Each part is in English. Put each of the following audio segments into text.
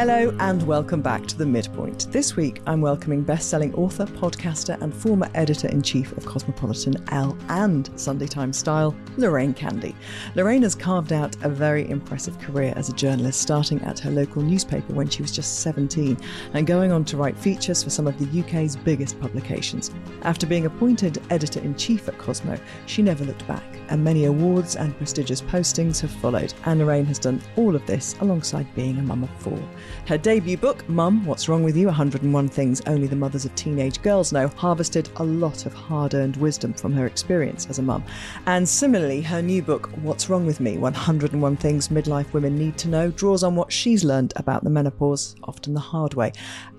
Hello and welcome back to The Midpoint. This week I'm welcoming best-selling author, podcaster and former editor-in-chief of Cosmopolitan Elle and Sunday Times Style, Lorraine Candy. Lorraine has carved out a very impressive career as a journalist, starting at her local newspaper when she was just 17 and going on to write features for some of the UK's biggest publications. After being appointed editor-in-chief at Cosmo, she never looked back and many awards and prestigious postings have followed. And Lorraine has done all of this alongside being a mum of four. Her debut book, Mum, What's Wrong With You 101 Things Only the Mothers of Teenage Girls Know, harvested a lot of hard earned wisdom from her experience as a mum. And similarly, her new book, What's Wrong With Me 101 Things Midlife Women Need to Know, draws on what she's learned about the menopause, often the hard way,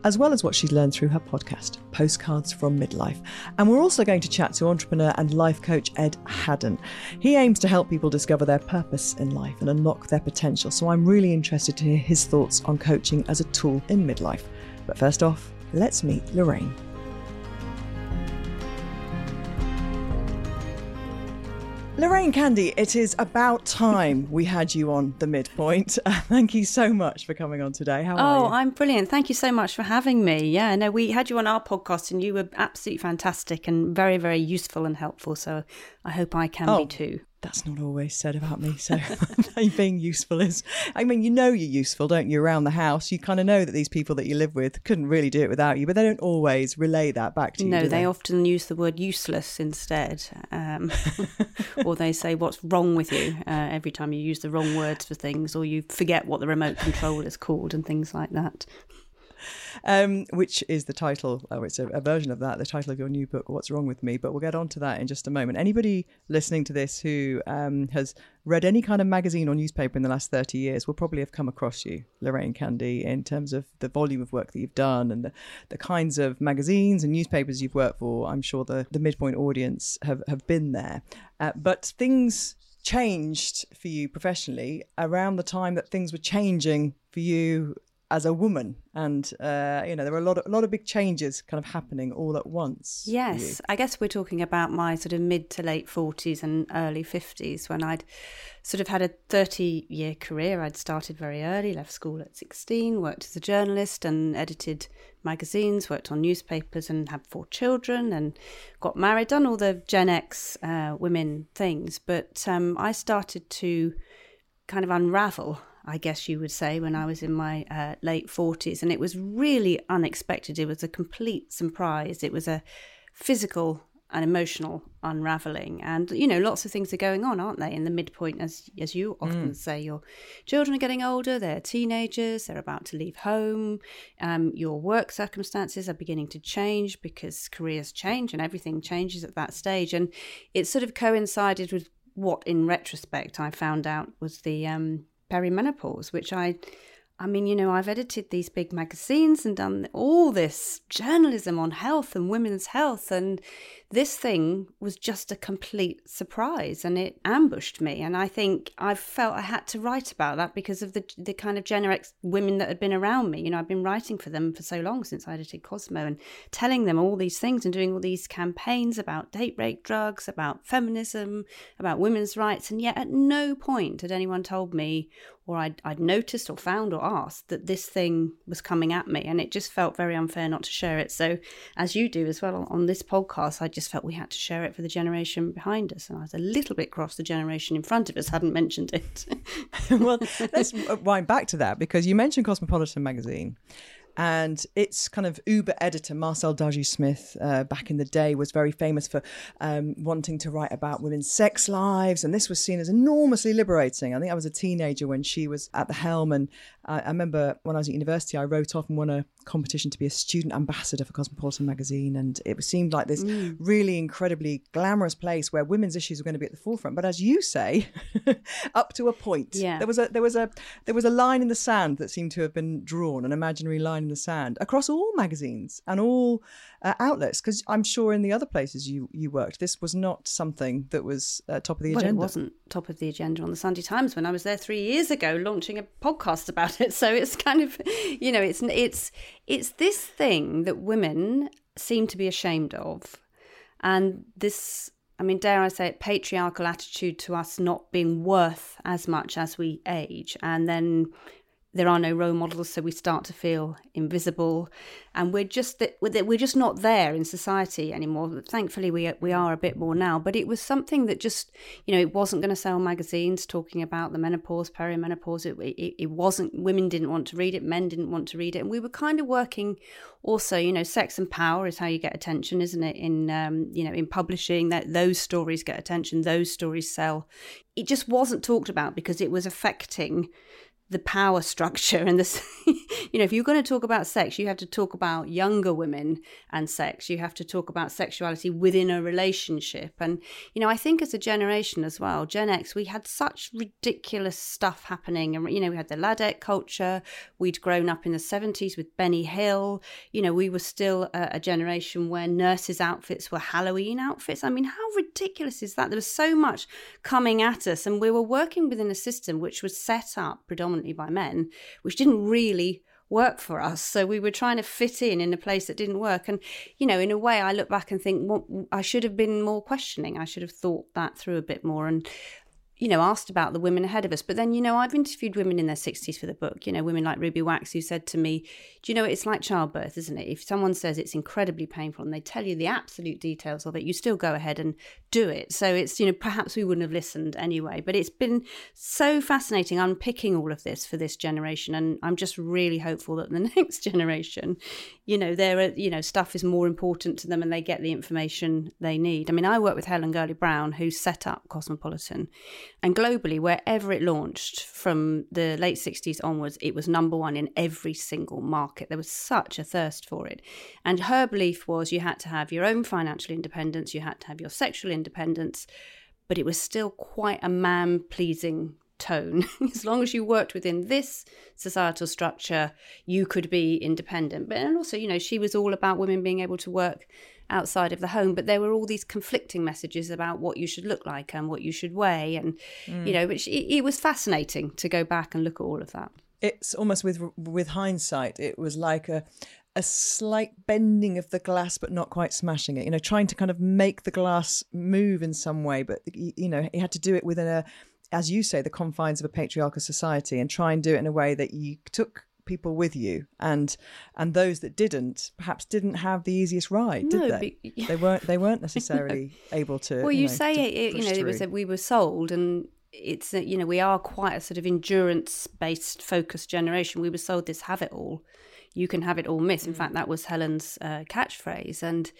as well as what she's learned through her podcast, Postcards from Midlife. And we're also going to chat to entrepreneur and life coach Ed Haddon. He aims to help people discover their purpose in life and unlock their potential, so I'm really interested to hear his thoughts on coaching as a tool in midlife. But first off, let's meet Lorraine. Lorraine Candy, it is about time we had you on the midpoint. Thank you so much for coming on today. How are Oh, you? I'm brilliant. Thank you so much for having me. Yeah, no, we had you on our podcast and you were absolutely fantastic and very, very useful and helpful. So I hope I can Oh. be too. That's not always said about me. So being useful is, I mean, you know you're useful, don't you? Around the house, you kind of know that these people that you live with couldn't really do it without you, but they don't always relay that back to you. No, do they often use the word useless instead. Um, or they say, What's wrong with you? Uh, every time you use the wrong words for things, or you forget what the remote control is called, and things like that. Um, which is the title. Oh, it's a, a version of that. The title of your new book, "What's Wrong with Me." But we'll get on to that in just a moment. Anybody listening to this who um, has read any kind of magazine or newspaper in the last thirty years will probably have come across you, Lorraine Candy, in terms of the volume of work that you've done and the, the kinds of magazines and newspapers you've worked for. I'm sure the the midpoint audience have have been there, uh, but things changed for you professionally around the time that things were changing for you as a woman and uh, you know there were a lot of a lot of big changes kind of happening all at once. Yes, I guess we're talking about my sort of mid to late 40s and early 50s when I'd sort of had a 30 year career. I'd started very early, left school at 16, worked as a journalist and edited magazines, worked on newspapers and had four children and got married, done all the Gen X uh, women things. But um, I started to kind of unravel, I guess you would say, when I was in my uh, late 40s. And it was really unexpected. It was a complete surprise. It was a physical and emotional unraveling. And, you know, lots of things are going on, aren't they, in the midpoint, as, as you often say. Your children are getting older, they're teenagers, they're about to leave home. Um, your work circumstances are beginning to change because careers change and everything changes at that stage. And it sort of coincided with what in retrospect I found out was the um, perimenopause, which I, I mean, you know, I've edited these big magazines and done all this journalism on health and women's health, and this thing was just a complete surprise, and it ambushed me. And I think I felt I had to write about that because of the the kind of Gen X women that had been around me. You know, I've been writing for them for so long since I edited Cosmo and telling them all these things and doing all these campaigns about date rape drugs, about feminism, about women's rights, and yet at no point had anyone told me or I'd, I'd noticed or found or asked that this thing was coming at me. And it just felt very unfair not to share it. So, as you do as well on this podcast, I just felt we had to share it for the generation behind us. And I was a little bit cross the generation in front of us hadn't mentioned it. well let's wind back to that because you mentioned cosmopolitan magazine and its kind of uber editor Marcelle D'Argy Smith uh, back in the day was very famous for um, wanting to write about women's sex lives. And this was seen as enormously liberating. I think i was a teenager when she was at the helm. And I, I remember when i was at university i wrote off and won a competition to be a student ambassador for Cosmopolitan magazine, and it seemed like this mm. really incredibly glamorous place where women's issues were going to be at the forefront. But as you say, up to a point, yeah. there was a there was a there was a line in the sand that seemed to have been drawn, an imaginary line in the sand across all magazines and all uh, outlets. Because I'm sure in the other places you you worked, this was not something that was uh, top of the well, agenda. it wasn't top of the agenda on the Sunday Times when I was there three years ago, launching a podcast about it. So it's kind of, you know, it's it's it's this thing that women seem to be ashamed of, and this. I mean, dare I say it, patriarchal attitude to us not being worth as much as we age, and then there are no role models, so we start to feel invisible, and we're just we're just not there in society anymore. Thankfully, we we are a bit more now, but it was something that just you know it wasn't going to sell magazines talking about the menopause, perimenopause. It, it, it wasn't. Women didn't want to read it, men didn't want to read it, and we were kind of working. Also, you know, sex and power is how you get attention, isn't it? In um, you know, in publishing, that those stories get attention, those stories sell. It just wasn't talked about because it was affecting the power structure and this you know if you're going to talk about sex you have to talk about younger women and sex. You have to talk about sexuality within a relationship. And you know i think as a generation as well gen x we had such ridiculous stuff happening. And you know we had the ladette culture. We'd grown up in the 70s with benny hill. You know we were still a, a generation where nurses outfits were halloween outfits. I mean how ridiculous is that? There was so much coming at us and we were working within a system which was set up predominantly predominantly by men, which didn't really work for us. So we were trying to fit in in a place that didn't work. And, you know, in a way, I look back and think, well, I should have been more questioning. I should have thought that through a bit more. And you know, asked about the women ahead of us. But then, you know, I've interviewed women in their 60s for the book, you know, women like Ruby Wax who said to me, Do you know, it's like childbirth, isn't it? If someone says it's incredibly painful and they tell you the absolute details of it, you still go ahead and do it. So it's, you know, perhaps we wouldn't have listened anyway. But it's been so fascinating unpicking all of this for this generation. And I'm just really hopeful that the next generation, you know, there are, you know, stuff is more important to them and they get the information they need. I mean, I work with Helen Gurley Brown, who set up Cosmopolitan and globally, wherever it launched from the late 60s onwards, it was number one in every single market. There was such a thirst for it. And her belief was you had to have your own financial independence, you had to have your sexual independence, but it was still quite a man pleasing tone. as long as you worked within this societal structure, you could be independent. But and also, you know, she was all about women being able to work outside of the home but there were all these conflicting messages about what you should look like and what you should weigh and mm. you know which it, it was fascinating to go back and look at all of that it's almost with with hindsight it was like a a slight bending of the glass but not quite smashing it you know trying to kind of make the glass move in some way but you know he had to do it within a as you say the confines of a patriarchal society and try and do it in a way that you took people with you and and those that didn't perhaps didn't have the easiest ride did no, they? but, they weren't they weren't necessarily able to well you, you know, say it you know it was that we were sold and it's you know we are quite a sort of endurance based focused generation. We were sold this have it all you can have it all miss. In mm. fact that was helen's uh, catchphrase and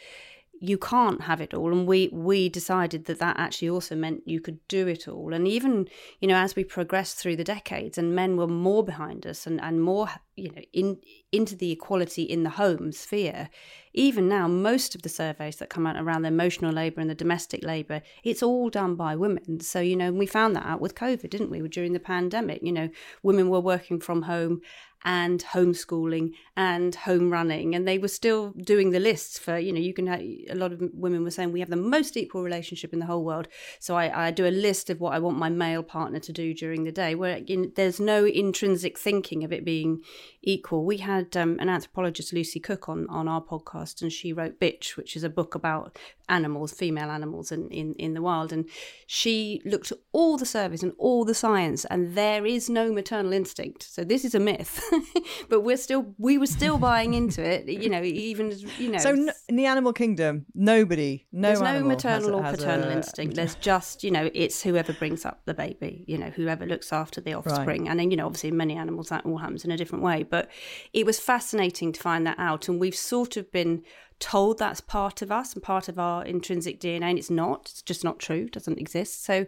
you can't have it all. And we we decided that that actually also meant you could do it all. And even you know as we progressed through the decades and men were more behind us and and more you know in into the equality in the home sphere even now most of the surveys that come out around the emotional labor and the domestic labor it's all done by women. So you know we found that out with covid didn't we during the pandemic? You know women were working from home and homeschooling and home running. And they were still doing the lists for you know you can have a lot of women were saying we have the most equal relationship in the whole world. So i, I do a list of what i want my male partner to do during the day where in, there's no intrinsic thinking of it being equal. We had um, an anthropologist Lucy Cooke on on our podcast and she wrote bitch which is a book about animals female animals in, in in the wild. And she looked at all the surveys and all the science and there is no maternal instinct. So this is a myth but we're still we were still buying into it. You know, even you know. So in the animal kingdom, nobody, no, there's no maternal or paternal a... instinct. There's just you know, it's whoever brings up the baby. You know, whoever looks after the offspring. Right. And then you know, obviously, in many animals that all happens in a different way. But it was fascinating to find that out, and we've sort of been told that's part of us and part of our intrinsic DNA, and it's not. It's just not true. Doesn't exist. So,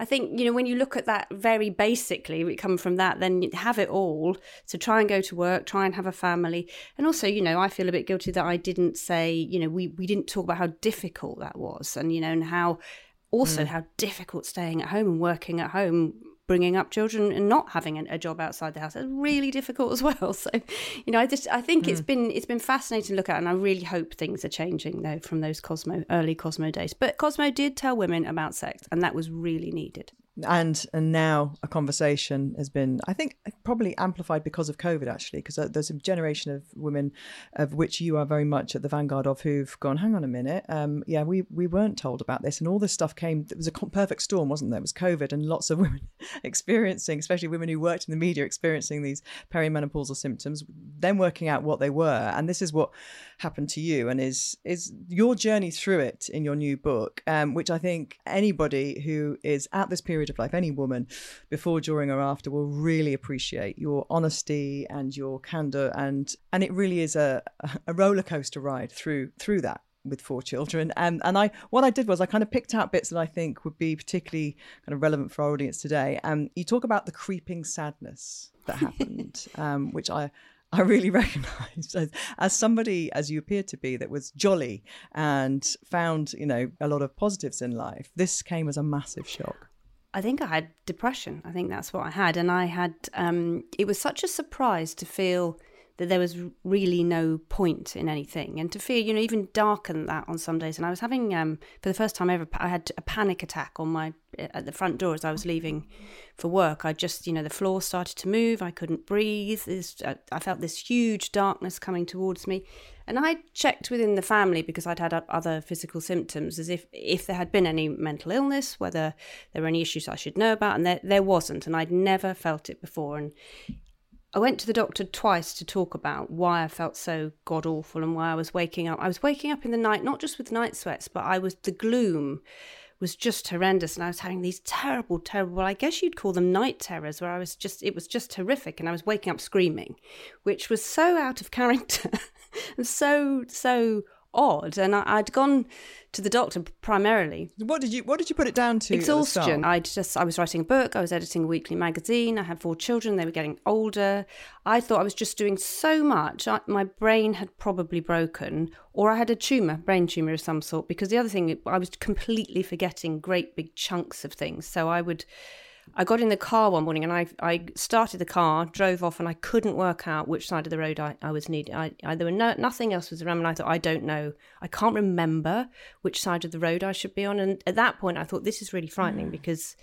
I think you know when you look at that very basically, we come from that. Then you have it all. So try and go to work, try and have a family, and also you know I feel a bit guilty that I didn't say you know we we didn't talk about how difficult that was, and you know and how also mm. how difficult staying at home and working at home bringing up children and not having a job outside the house is really difficult as well. So you know i just i think mm. it's been it's been fascinating to look at and i really hope things are changing though from those cosmo early cosmo days. But cosmo did tell women about sex and that was really needed and and now a conversation has been i think probably amplified because of covid actually because uh, there's a generation of women of which you are very much at the vanguard of who've gone hang on a minute um, yeah we we weren't told about this. And all this stuff came it was a perfect storm wasn't there? It was covid and lots of women experiencing especially women who worked in the media experiencing these perimenopausal symptoms then working out what they were. And this is what happened to you and is is your journey through it in your new book um, which i think anybody who is at this period of life, any woman, before, during, or after, will really appreciate your honesty and your candor, and and it really is a a roller coaster ride through through that with four children. And and I what I did was I kind of picked out bits that I think would be particularly kind of relevant for our audience today. And you talk about the creeping sadness that happened, um, which I I really recognised as, as somebody, as you appeared to be, that was jolly and found, you know, a lot of positives in life. This came as a massive shock. I think I had depression. I think that's what I had. And I had, um, it was such a surprise to feel that there was really no point in anything and to feel, you know, even darker than that on some days. And I was having, um, for the first time ever, I had a panic attack on my, at the front door as I was leaving for work. I just, you know, the floor started to move. I couldn't breathe. This, I felt this huge darkness coming towards me. And I checked within the family because I'd had other physical symptoms, as if if there had been any mental illness, whether there were any issues I should know about, and there there wasn't, and I'd never felt it before. And I went to the doctor twice to talk about why I felt so god awful and why I was waking up. I was waking up in the night, not just with night sweats, but I was the gloom was just horrendous and I was having these terrible terrible well I guess you'd call them night terrors where I was just it was just horrific and I was waking up screaming which was so out of character and so so odd and I, had gone to the doctor primarily. What did you what did you put it down to exhaustion. i just i was writing a book i was editing a weekly magazine i had four children they were getting older. I thought i was just doing so much I, my brain had probably broken or i had a tumor brain tumor of some sort because the other thing i was completely forgetting great big chunks of things. So i would I got in the car one morning and I I started the car, drove off, and I couldn't work out which side of the road I, I was needing. I, I, there were no nothing else was around, and I thought I don't know, I can't remember which side of the road I should be on. And at that point, I thought this is really frightening mm. because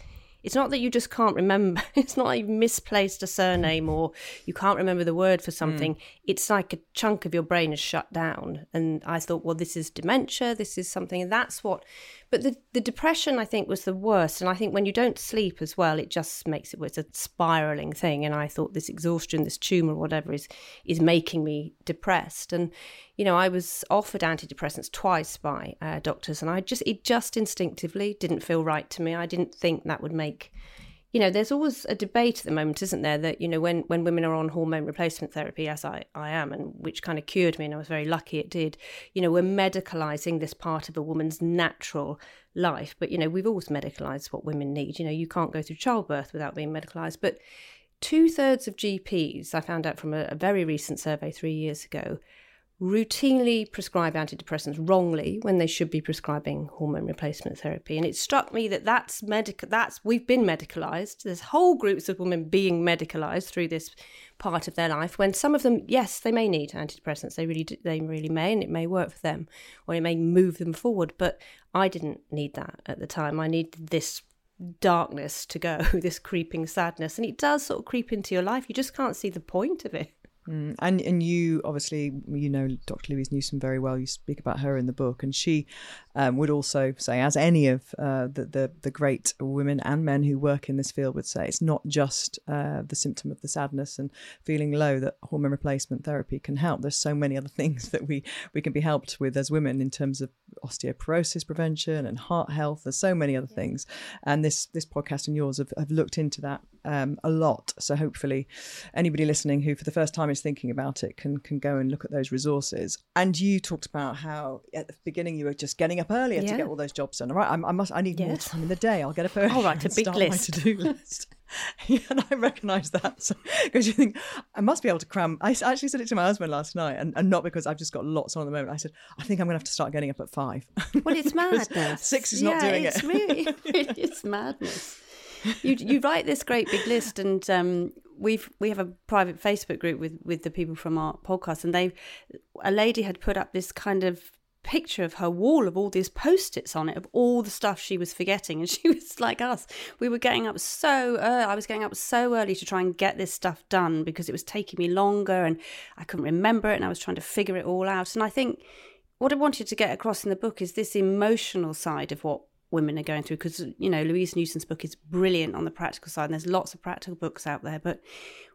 it's not that you just can't remember. It's not like you've misplaced a surname or you can't remember the word for something. Mm. It's like a chunk of your brain is shut down. And I thought, well, this is dementia. This is something. And that's what but the, the depression, I think, was the worst. And I think when you don't sleep as well, it just makes it, it's a spiraling thing. And I thought this exhaustion, this tumor, whatever, is, is making me depressed. And, you know, I was offered antidepressants twice by uh, doctors, and I just, it just instinctively didn't feel right to me. I didn't think that would make you know, there's always a debate at the moment, isn't there, that, you know, when, when women are on hormone replacement therapy, as I, I am, and which kind of cured me, and I was very lucky it did, you know, we're medicalising this part of a woman's natural life. But, you know, we've always medicalised what women need. You know, you can't go through childbirth without being medicalised. But two thirds of GPs, I found out from a, a very recent survey three years ago, routinely prescribe antidepressants wrongly when they should be prescribing hormone replacement therapy. And it struck me that that's medical that's we've been medicalized. There's whole groups of women being medicalized through this part of their life when some of them yes they may need antidepressants. They really do, they really may and it may work for them or it may move them forward. But i didn't need that at the time. I needed this darkness to go this creeping sadness. And it does sort of creep into your life. You just can't see the point of it Mm, and and you obviously you know Dr. Louise Newson very well. You speak about her in the book, and she um, would also say, as any of uh, the, the, the great women and men who work in this field would say, it's not just uh, the symptom of the sadness and feeling low that hormone replacement therapy can help. There's so many other things that we we can be helped with as women in terms of osteoporosis prevention and heart health. There's so many other things, and this this podcast and yours have, have looked into that um, a lot. So hopefully, anybody listening who for the first time is thinking about it can can go and look at those resources. And you talked about how at the beginning you were just getting up earlier Yeah. to get all those jobs done. All right, I, I must. I need more time in the day. I'll get up early. All right, a big list. My to-do list. yeah, and I recognise that because you think I must be able to cram. I actually said it to my husband last night, and, and not because I've just got lots on at the moment. I said I think I'm going to have to start getting up at five. Well, it's madness. Six is not yeah, doing it's it. really, really, it's madness. You you write this great big list, and um, we've we have a private Facebook group with with the people from our podcast, and they a lady had put up this kind of picture of her wall of all these post-its on it of all the stuff she was forgetting and she was like us. We were getting up so early i was getting up so early to try and get this stuff done because it was taking me longer and i couldn't remember it and i was trying to figure it all out. And i think what I wanted to get across in the book is this emotional side of what women are going through because you know Louise Newson's book is brilliant on the practical side and there's lots of practical books out there but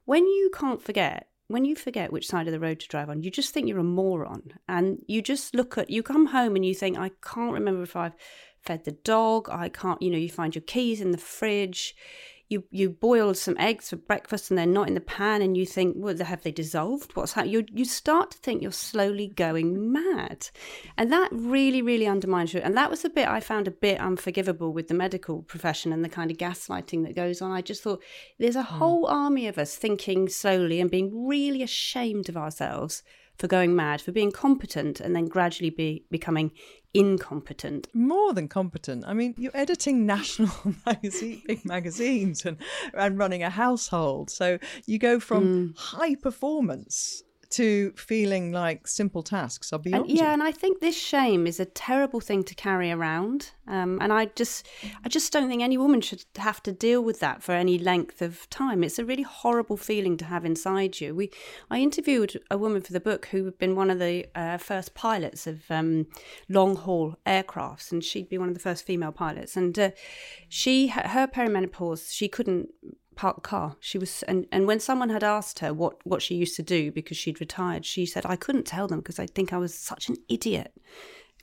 when you can't forget when you forget which side of the road to drive on you just think you're a moron and you just look at you come home and you think I can't remember if I've fed the dog I can't you know you find your keys in the fridge you you boiled some eggs for breakfast and they're not in the pan and you think well have they dissolved? What's happening you you start to think you're slowly going mad. And that really really undermines you. And that was a bit i found a bit unforgivable with the medical profession and the kind of gaslighting that goes on. I just thought there's a hmm. whole army of us thinking slowly and being really ashamed of ourselves for going mad for being competent and then gradually be becoming incompetent More than competent. I mean, you're editing national magazine, big magazines and, and running a household. So you go from Mm. high performance to feeling like simple tasks are beyond And, yeah, you. and I think this shame is a terrible thing to carry around. Um, and I just, I just don't think any woman should have to deal with that for any length of time. It's a really horrible feeling to have inside you. We, I interviewed a woman for the book who had been one of the uh, first pilots of um, long haul aircrafts, and she'd be one of the first female pilots. And uh, she, her perimenopause, she couldn't park the car. She was, and, and when someone had asked her what, what she used to do because she'd retired, she said, I couldn't tell them because I think I was such an idiot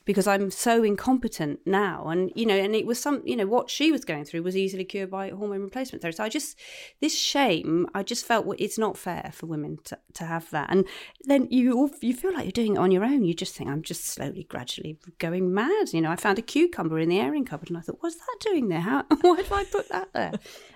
because I'm so incompetent now. And, you know, and it was some, you know, what she was going through was easily cured by hormone replacement therapy. So I just, this shame, I just felt well, it's not fair for women to, to have that. And then you, you feel like you're doing it on your own. You just think, I'm just slowly, gradually going mad. You know, I found a cucumber in the airing cupboard and I thought, what's that doing there? How, why did I put that there?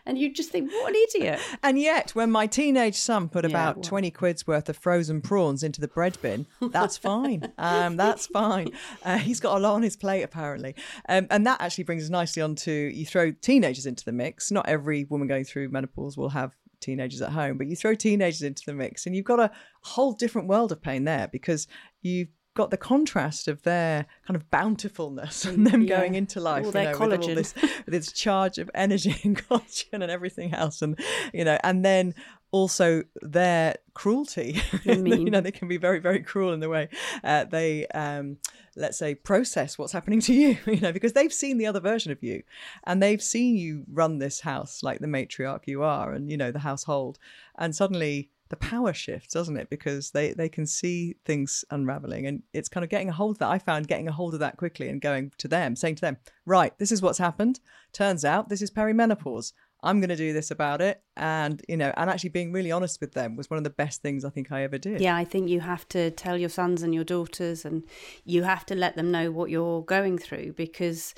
And you just think, what an idiot. And yet, when my teenage son put Yeah, about well- 20 quid's worth of frozen prawns into the bread bin, that's fine. Um, that's fine. Uh, he's got a lot on his plate, apparently. Um, and that actually brings us nicely on to you throw teenagers into the mix. Not every woman going through menopause will have teenagers at home, but you throw teenagers into the mix and you've got a whole different world of pain there because you've got the contrast of their kind of bountifulness and them Yeah. going into life All you their know, with all this with its charge of energy and collagen and everything else and you know and then also their cruelty you mean. know they can be very very cruel in the way uh, they um let's say process what's happening to you you know because they've seen the other version of you and they've seen you run this house like the matriarch you are and you know the household and suddenly the power shifts doesn't it? Because they they can see things unraveling and it's kind of getting a hold of that i found getting a hold of that quickly and going to them saying to them right this is what's happened. Turns out this is perimenopause. I'm going to do this about it and you know and actually being really honest with them was one of the best things i think i ever did. Yeah, I think you have to tell your sons and your daughters, and you have to let them know what you're going through because,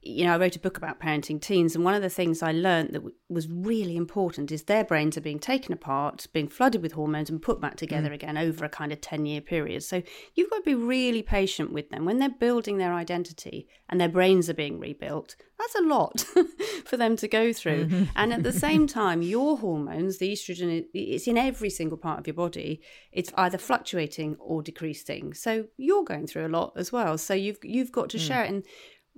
you know, I wrote a book about parenting teens, and one of the things I learned that w- was really important is their brains are being taken apart, being flooded with hormones, and put back mm. together again over a kind of 10 year period. So you've got to be really patient with them when they're building their identity and their brains are being rebuilt. That's a lot for them to go through. And at the same time, your hormones, the estrogen, it's in every single part of your body. It's either fluctuating or decreasing. So you're going through a lot as well. So you've you've got to mm. share it. And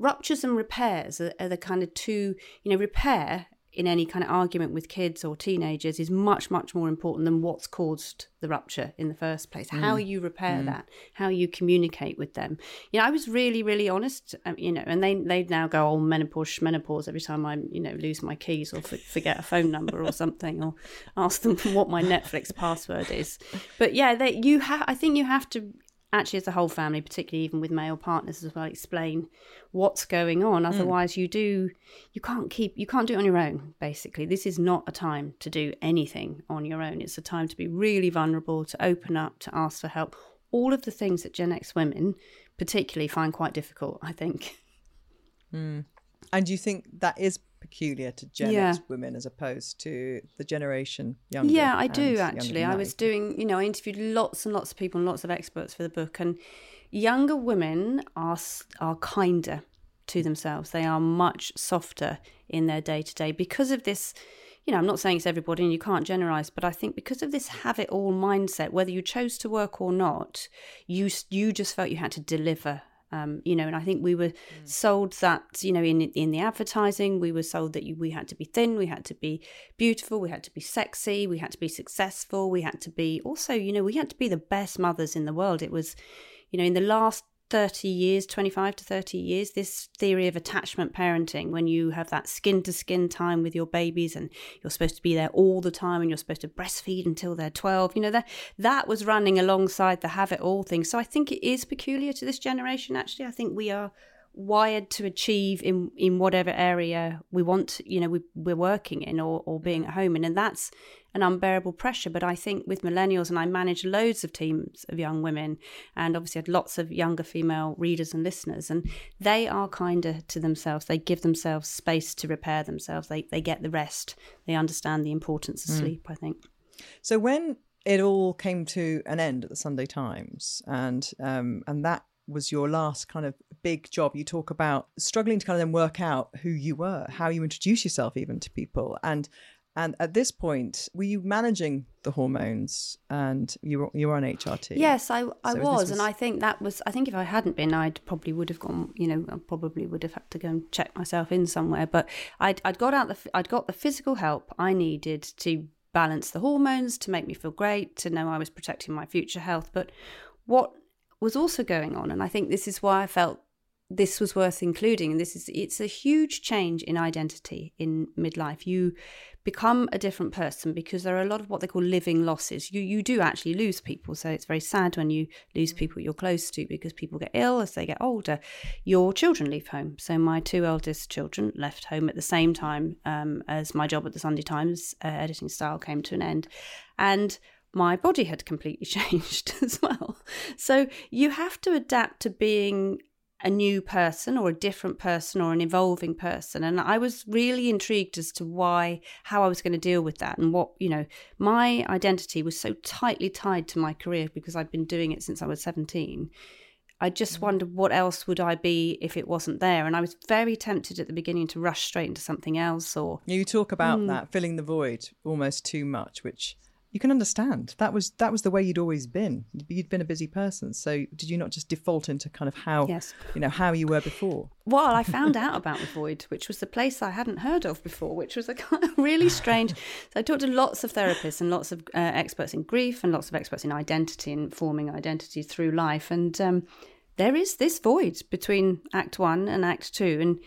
ruptures and repairs are, are the kind of two. You know, repair in any kind of argument with kids or teenagers is much much more important than what's caused the rupture in the first place. How you repair that how you communicate with them. You know i was really really honest um, you know and they they now go oh menopause menopause every time i you know lose my keys or f- forget a phone number or something or ask them what my netflix password is. But yeah they you have i think you have to actually as a whole family particularly even with male partners as well explain what's going on. Mm. Otherwise you do you can't keep you can't do it on your own basically. This is not a time to do anything on your own. It's a time to be really vulnerable to open up to ask for help. All of the things that gen x women particularly find quite difficult i think. Mm. And do you think that is peculiar to Gen Yeah. X women as opposed to the generation younger? Yeah, I do actually. I was doing, you know, I interviewed lots and lots of people and lots of experts for the book, and younger women are are kinder to mm. themselves. They are much softer in their day to day because of this. You know, I'm not saying it's everybody, and you can't generalize, but I think because of this have it all mindset, whether you chose to work or not, you you just felt you had to deliver um, you know, and I think we were sold that, you know, in in the advertising, we were sold that you, we had to be thin, we had to be beautiful, we had to be sexy, we had to be successful, we had to be also, you know, we had to be the best mothers in the world. It was, you know, in the last 30 years, 25 to 30 years, this theory of attachment parenting, when you have that skin to skin time with your babies and you're supposed to be there all the time and you're supposed to breastfeed until they're 12, you know, that, that was running alongside the have it all thing. So I think it is peculiar to this generation, actually. I think we are wired to achieve in in whatever area we want you know we, we're working in or, or being at home in. And that's an unbearable pressure. But i think with millennials and i manage loads of teams of young women and obviously had lots of younger female readers and listeners and they are kinder to themselves. They give themselves space to repair themselves. They, they get the rest. They understand the importance of sleep i think. So when it all came to an end at the Sunday Times, and um, and that was your last kind of big job. You talk about struggling to kind of then work out who you were, how you introduce yourself even to people, and and at this point, were you managing the hormones, and you were you were on HRT? Yes, I, I So was, was- and I think that was. I think if I hadn't been, I'd probably would have gone. You know, I probably would have had to go and check myself in somewhere. But I'd I'd got out the I'd got the physical help I needed to balance the hormones to make me feel great, to know I was protecting my future health. But what was also going on, and I think this is why I felt this was worth including. And this is it's a huge change in identity in midlife. You become a different person because there are a lot of what they call living losses. You you do actually lose people, so it's very sad when you lose people you're close to because people get ill as they get older. Your children leave home. So my two eldest children left home at the same time um, as my job at the Sunday Times uh, editing style came to an end, and my body had completely changed as well. So you have to adapt to being a new person or a different person or an evolving person and i was really intrigued as to why how i was going to deal with that and what you know my identity was so tightly tied to my career because i'd been doing it since i was 17 i just wondered what else would i be if it wasn't there and i was very tempted at the beginning to rush straight into something else or You talk about Hmm. that filling the void almost too much, which you can understand. That was that was the way you'd always been. You'd been a busy person, so did you not just default into kind of how Yes. you know how you were before? Well, I found out about the void, which was the place I hadn't heard of before, which was a kind of really strange. So I talked to lots of therapists and lots of uh, experts in grief and lots of experts in identity and forming identity through life. And um, there is this void between Act One and Act Two, and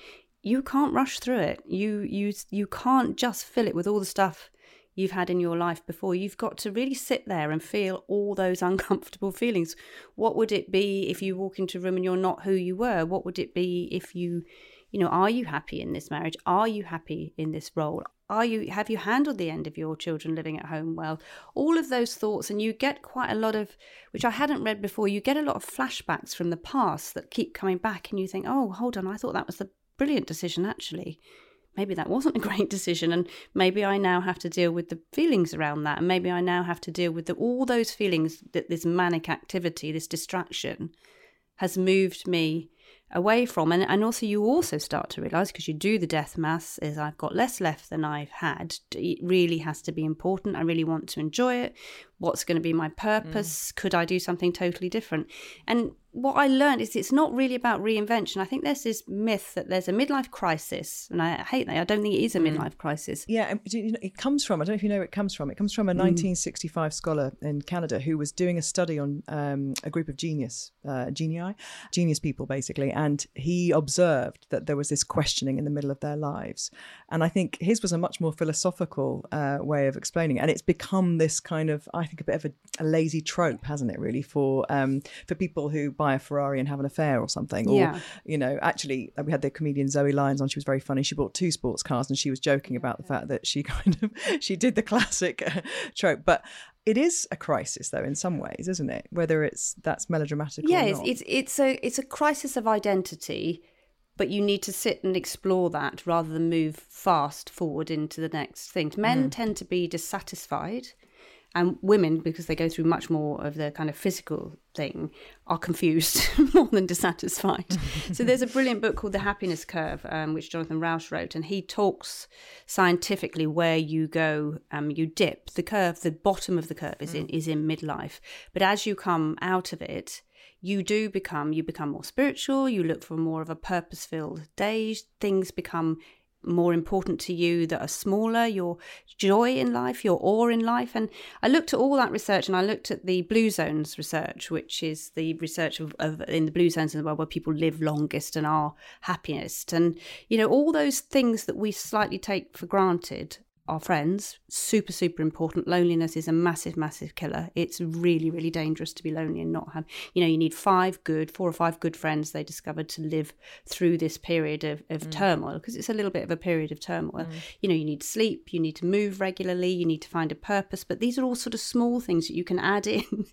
you can't rush through it. You you you can't just fill it with all the stuff you've had in your life before. You've got to really sit there and feel all those uncomfortable feelings. What would it be if you walk into a room and you're not who you were? What would it be if you, you know, are you happy in this marriage? Are you happy in this role? Are you have you handled the end of your children living at home well? All of those thoughts, and you get quite a lot of, which I hadn't read before. You get a lot of flashbacks from the past that keep coming back, and you think, oh, hold on, I thought that was the brilliant decision actually maybe that wasn't a great decision and maybe i now have to deal with the feelings around that and maybe i now have to deal with the, all those feelings that this manic activity this distraction has moved me away from. And, and also you also start to realize because you do the death mass is i've got less left than i've had. It really has to be important. I really want to enjoy it. What's going to be my mm. purpose? Could i do something totally different and what I learned is it's not really about reinvention. I think there's this myth that there's a midlife crisis, and I hate that. I don't think it is a Mm. midlife crisis. Yeah, it comes from, I don't know if you know where it comes from. It comes from a 1965 scholar in Canada who was doing a study on um, a group of genius, uh, genii, genius people basically. And he observed that there was this questioning in the middle of their lives. And I think his was a much more philosophical uh, way of explaining it. And it's become this kind of, I think, a bit of a, a lazy trope, hasn't it, really, for um, for people who buy a Ferrari and have an affair or something. Or, Yeah. you know, actually, we had the comedian Zoe Lyons on. She was very funny. She bought two sports cars and she was joking about the fact that she kind of she did the classic uh, trope. But it is a crisis, though, in some ways, isn't it? Whether it's that's melodramatic yeah, or it's, it's it's a it's a crisis of identity, but you need to sit and explore that rather than move fast forward into the next thing. Men tend to be dissatisfied, and women, because they go through much more of the kind of physical thing, are confused more than dissatisfied. so there's a brilliant book called The Happiness Curve, um, which Jonathan Rauch wrote, and he talks scientifically where you go, um, you dip the curve. The bottom of the curve is in is in midlife, but as you come out of it you do become you become more spiritual you look for more of a purpose filled day things become more important to you that are smaller your joy in life your awe in life? And i looked at all that research and i looked at the blue zones research which is the research of, of in the blue zones in the world where people live longest and are happiest. And you know all those things that we slightly take for granted our friends. Super super important. Loneliness is a massive massive killer. It's really really dangerous to be lonely and not have you know you need five good four or five good friends they discovered to live through this period of, of mm. turmoil because it's a little bit of a period of turmoil. Mm. You know you need sleep you need to move regularly you need to find a purpose but these are all sort of small things that you can add in.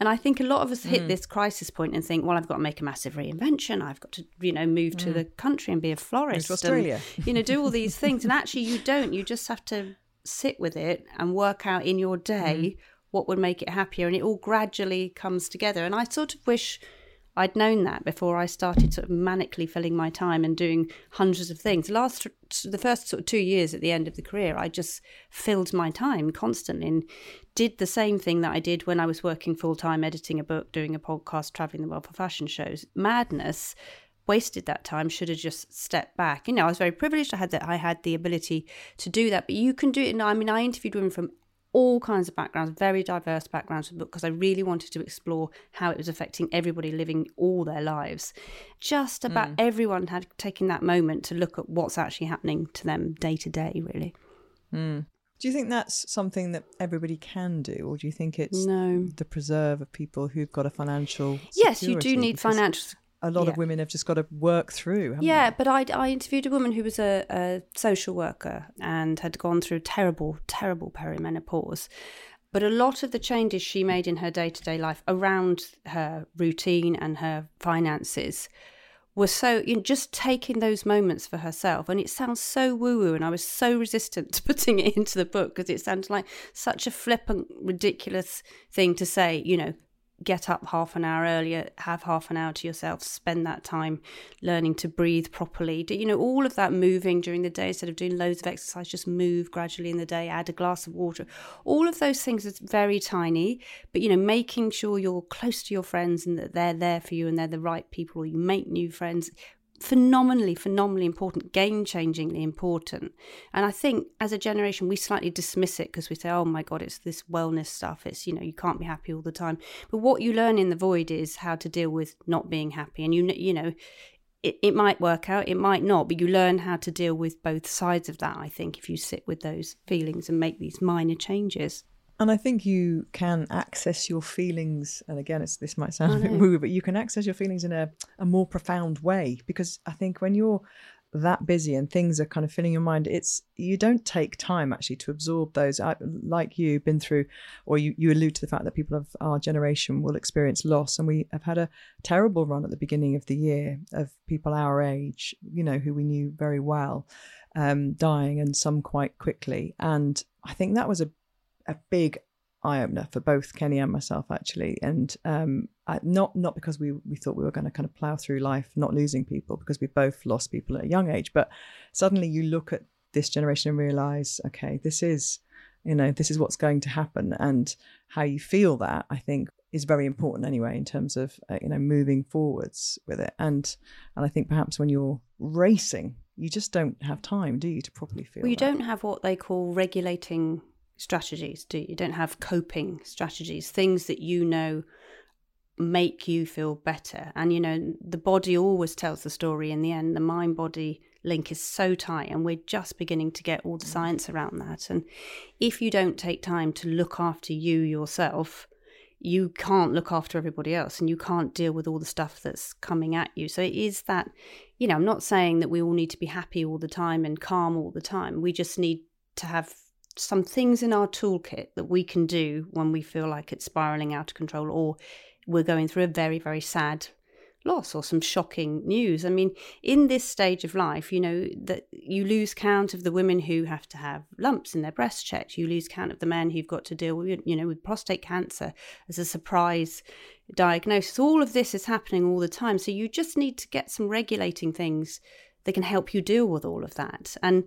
And i think a lot of us hit mm. this crisis point and think well i've got to make a massive reinvention. I've got to you know move to the country and be a florist and, Australia. you know do all these things. And actually you don't. You just have to sit with it and work out in your day mm-hmm. what would make it happier and it all gradually comes together. And i sort of wish i'd known that before i started sort of manically filling my time and doing hundreds of things. Last the first sort of two years at the end of the career i just filled my time constantly and did the same thing that i did when i was working full-time editing a book doing a podcast traveling the world for fashion shows. Madness wasted that time should have just stepped back. You know i was very privileged. I had that i had the ability to do that but you can do it now i mean i interviewed women from all kinds of backgrounds very diverse backgrounds because i really wanted to explore how it was affecting everybody living all their lives. Just about mm. everyone had taken that moment to look at what's actually happening to them day to day really. Mm. Do you think that's something that everybody can do, or do you think it's no. the preserve of people who've got a financial? yes you do need Because financial A lot yeah. of women have just got to work through. Yeah, but I, I interviewed a woman who was a, a social worker and had gone through terrible, terrible perimenopause. But a lot of the changes she made in her day to day life around her routine and her finances were so you know, just taking those moments for herself. And it sounds so woo woo, and I was so resistant to putting it into the book because it sounds like such a flippant, ridiculous thing to say, you know, get up half an hour earlier, have half an hour to yourself, spend that time learning to breathe properly. Do you know all of that moving during the day instead of doing loads of exercise, just move gradually in the day, add a glass of water. All of those things are very tiny, but you know, making sure you're close to your friends and that they're there for you and they're the right people, or you make new friends phenomenally, phenomenally important, game changingly important. And I think as a generation, we slightly dismiss it because we say, oh my God, it's this wellness stuff. It's, you know, you can't be happy all the time. But what you learn in the void is how to deal with not being happy. And you, you know, it, it might work out, it might not, but you learn how to deal with both sides of that, I think, if you sit with those feelings and make these minor changes. And I think you can access your feelings, and again, it's this might sound a bit woo, but you can access your feelings in a, a more profound way because I think when you're that busy and things are kind of filling your mind, it's you don't take time actually to absorb those. I, like you, been through, or you, you allude to the fact that people of our generation will experience loss, and we have had a terrible run at the beginning of the year of people our age, you know, who we knew very well, um, dying, and some quite quickly. And I think that was a a big eye opener for both Kenny and myself actually, and um, I, not not because we we thought we were going to kind of plow through life not losing people because we both lost people at a young age, but suddenly you look at this generation and realize, okay, this is you know this is what's going to happen, and how you feel that I think is very important anyway in terms of uh, you know moving forwards with it. And and i think perhaps when you're racing you just don't have time do you to properly feel well you that. don't have what they call regulating strategies do you? you don't have coping strategies things that you know make you feel better and you know the body always tells the story in the end the mind body link is so tight and we're just beginning to get all the mm. science around that and if you don't take time to look after you yourself you can't look after everybody else and you can't deal with all the stuff that's coming at you. So it is that, you know, I'm not saying that we all need to be happy all the time and calm all the time. We just need to have some things in our toolkit that we can do when we feel like it's spiraling out of control or we're going through a very, very sad loss or some shocking news. I mean, in this stage of life, you know, that you lose count of the women who have to have lumps in their breast checked. You lose count of the men who've got to deal with, you know, with prostate cancer as a surprise diagnosis. All of this is happening all the time. So you just need to get some regulating things that can help you deal with all of that. And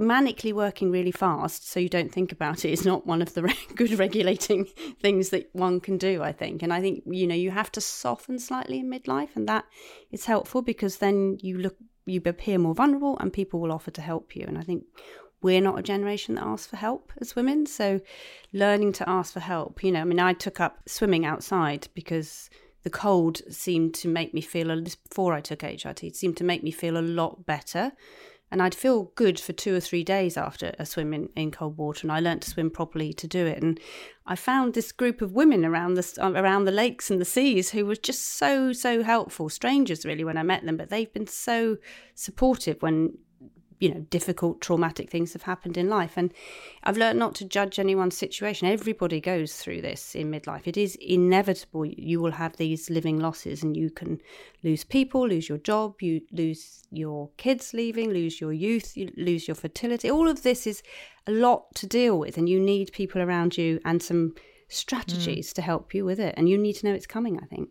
manically working really fast so you don't think about it is not one of the good regulating things that one can do i think. And i think you know you have to soften slightly in midlife and that is helpful because then you look you appear more vulnerable and people will offer to help you. And i think we're not a generation that asks for help as women so learning to ask for help you know i mean i took up swimming outside because the cold seemed to make me feel a before I took HRT, it seemed to make me feel a lot better and I'd feel good for two or three days after a swim in, in cold water, and I learnt to swim properly to do it. And I found this group of women around the uh, around the lakes and the seas who were just so so helpful, strangers really when I met them, but they've been so supportive when you know difficult traumatic things have happened in life. And i've learned not to judge anyone's situation. Everybody goes through this in midlife. It is inevitable you will have these living losses and you can lose people lose your job you lose your kids leaving lose your youth you lose your fertility. All of this is a lot to deal with and you need people around you and some strategies mm. to help you with it. And you need to know it's coming i think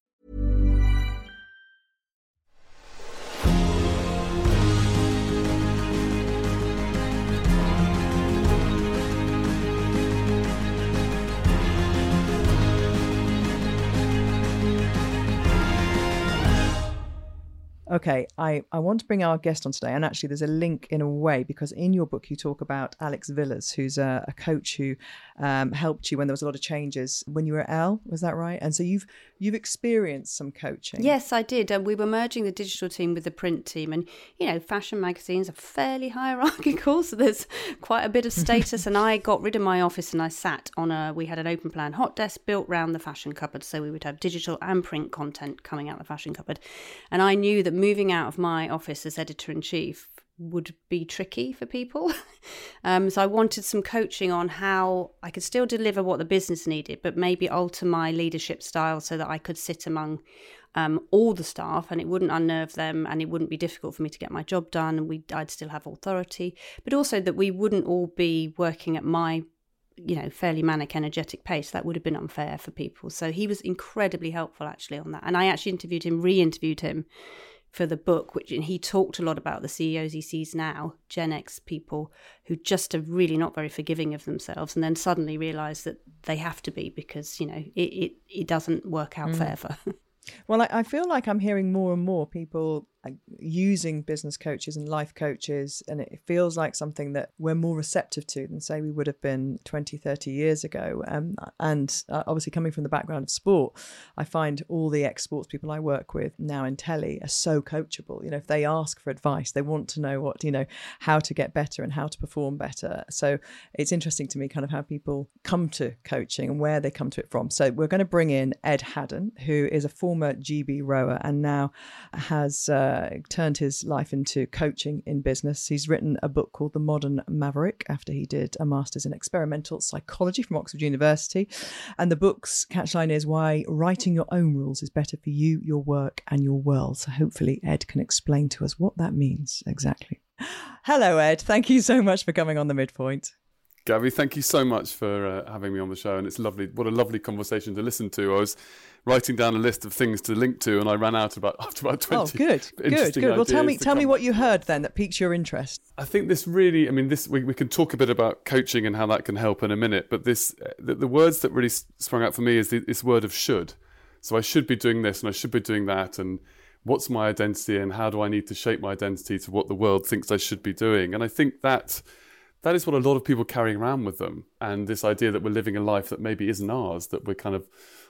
Okay, I, I want to bring our guest on today, and actually, there's a link in a way because in your book you talk about Alex Villas, who's a, a coach who um, helped you when there was a lot of changes when you were at Elle. Was that right? And so you've you've experienced some coaching. Yes, I did. And we were merging the digital team with the print team, and you know, fashion magazines are fairly hierarchical, so there's quite a bit of status. and I got rid of my office and I sat on a. We had an open plan hot desk built round the fashion cupboard, so we would have digital and print content coming out the fashion cupboard, and I knew that moving out of my office as editor in chief would be tricky for people. um, so I wanted some coaching on how I could still deliver what the business needed, but maybe alter my leadership style so that I could sit among um, all the staff and it wouldn't unnerve them and it wouldn't be difficult for me to get my job done and we I'd still have authority, but also that we wouldn't all be working at my you know fairly manic energetic pace. That would have been unfair for people. So he was incredibly helpful actually on that. And i actually interviewed him re-interviewed him for the book, which and he talked a lot about the CEOs he sees now, Gen X people who just are really not very forgiving of themselves, and then suddenly realise that they have to be because you know it it, it doesn't work out mm. forever. well, I, I feel like I'm hearing more and more people using business coaches and life coaches and it feels like something that we're more receptive to than say we would have been 20 30 years ago. Um, and uh, obviously coming from the background of sport i find all the ex-sports people i work with now in telly are so coachable. You know if they ask for advice they want to know what you know how to get better and how to perform better. So it's interesting to me kind of how people come to coaching and where they come to it from. So we're going to bring in ed haddon who is a former gb rower and now has uh, uh, turned his life into coaching in business. He's written a book called The Modern Maverick after he did a master's in experimental psychology from Oxford University. And the book's catchline is why writing your own rules is better for you, your work, and your world. So hopefully, Ed can explain to us what that means exactly. Hello, Ed. Thank you so much for coming on the midpoint. Gabby, thank you so much for uh, having me on the show, and it's lovely. What a lovely conversation to listen to. I was writing down a list of things to link to, and I ran out about after about twenty. Oh, good, good, good. Well, tell me, tell me what you heard then that piques your interest. I think this really, I mean, this we, we can talk a bit about coaching and how that can help in a minute, but this uh, the, the words that really sprung out for me is the, this word of should. So I should be doing this, and I should be doing that, and what's my identity, and how do I need to shape my identity to what the world thinks I should be doing? And I think that that is what a lot of people carrying around with them, and this idea that we're living a life that maybe isn't ours, that we're kind of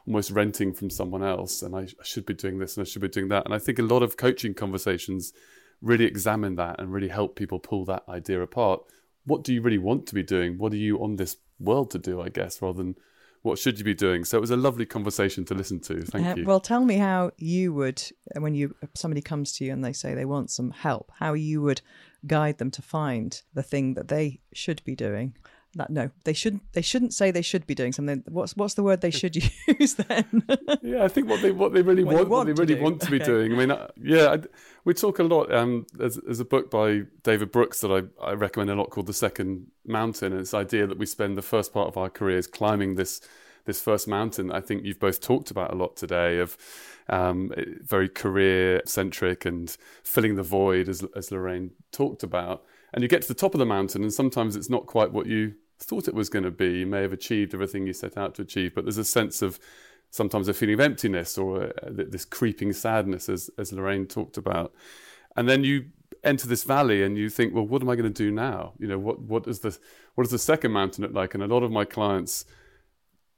almost renting from someone else and I, I should be doing this and I should be doing that. And I think a lot of coaching conversations really examine that and really help people pull that idea apart. What do you really want to be doing? What are you on this world to do, I guess, rather than what should you be doing? So it was a lovely conversation to listen to. Thank uh, you. Well, tell me how you would, when you somebody comes to you and they say they want some help, how you would guide them to find the thing that they should be doing. That no they shouldn't they shouldn't say they should be doing something. What's what's the word they should use then? Yeah i think what they what they really what want, want, what they really do. want to be okay. doing. I mean uh, yeah I, we talk a lot um there's, there's, a book by david brooks that I, I recommend a lot called the second mountain and it's the idea that we spend the first part of our careers climbing this this first mountain. I think you've both talked about a lot today of um, very career centric and filling the void as, as lorraine talked about and you get to the top of the mountain and sometimes it's not quite what you thought it was going to be. You may have achieved everything you set out to achieve, but there's a sense of sometimes a feeling of emptiness or uh, this creeping sadness, as, as Lorraine talked about. And then you enter this valley and you think, well, what am I going to do now? You know, what what is the what does the second mountain look like? And a lot of my clients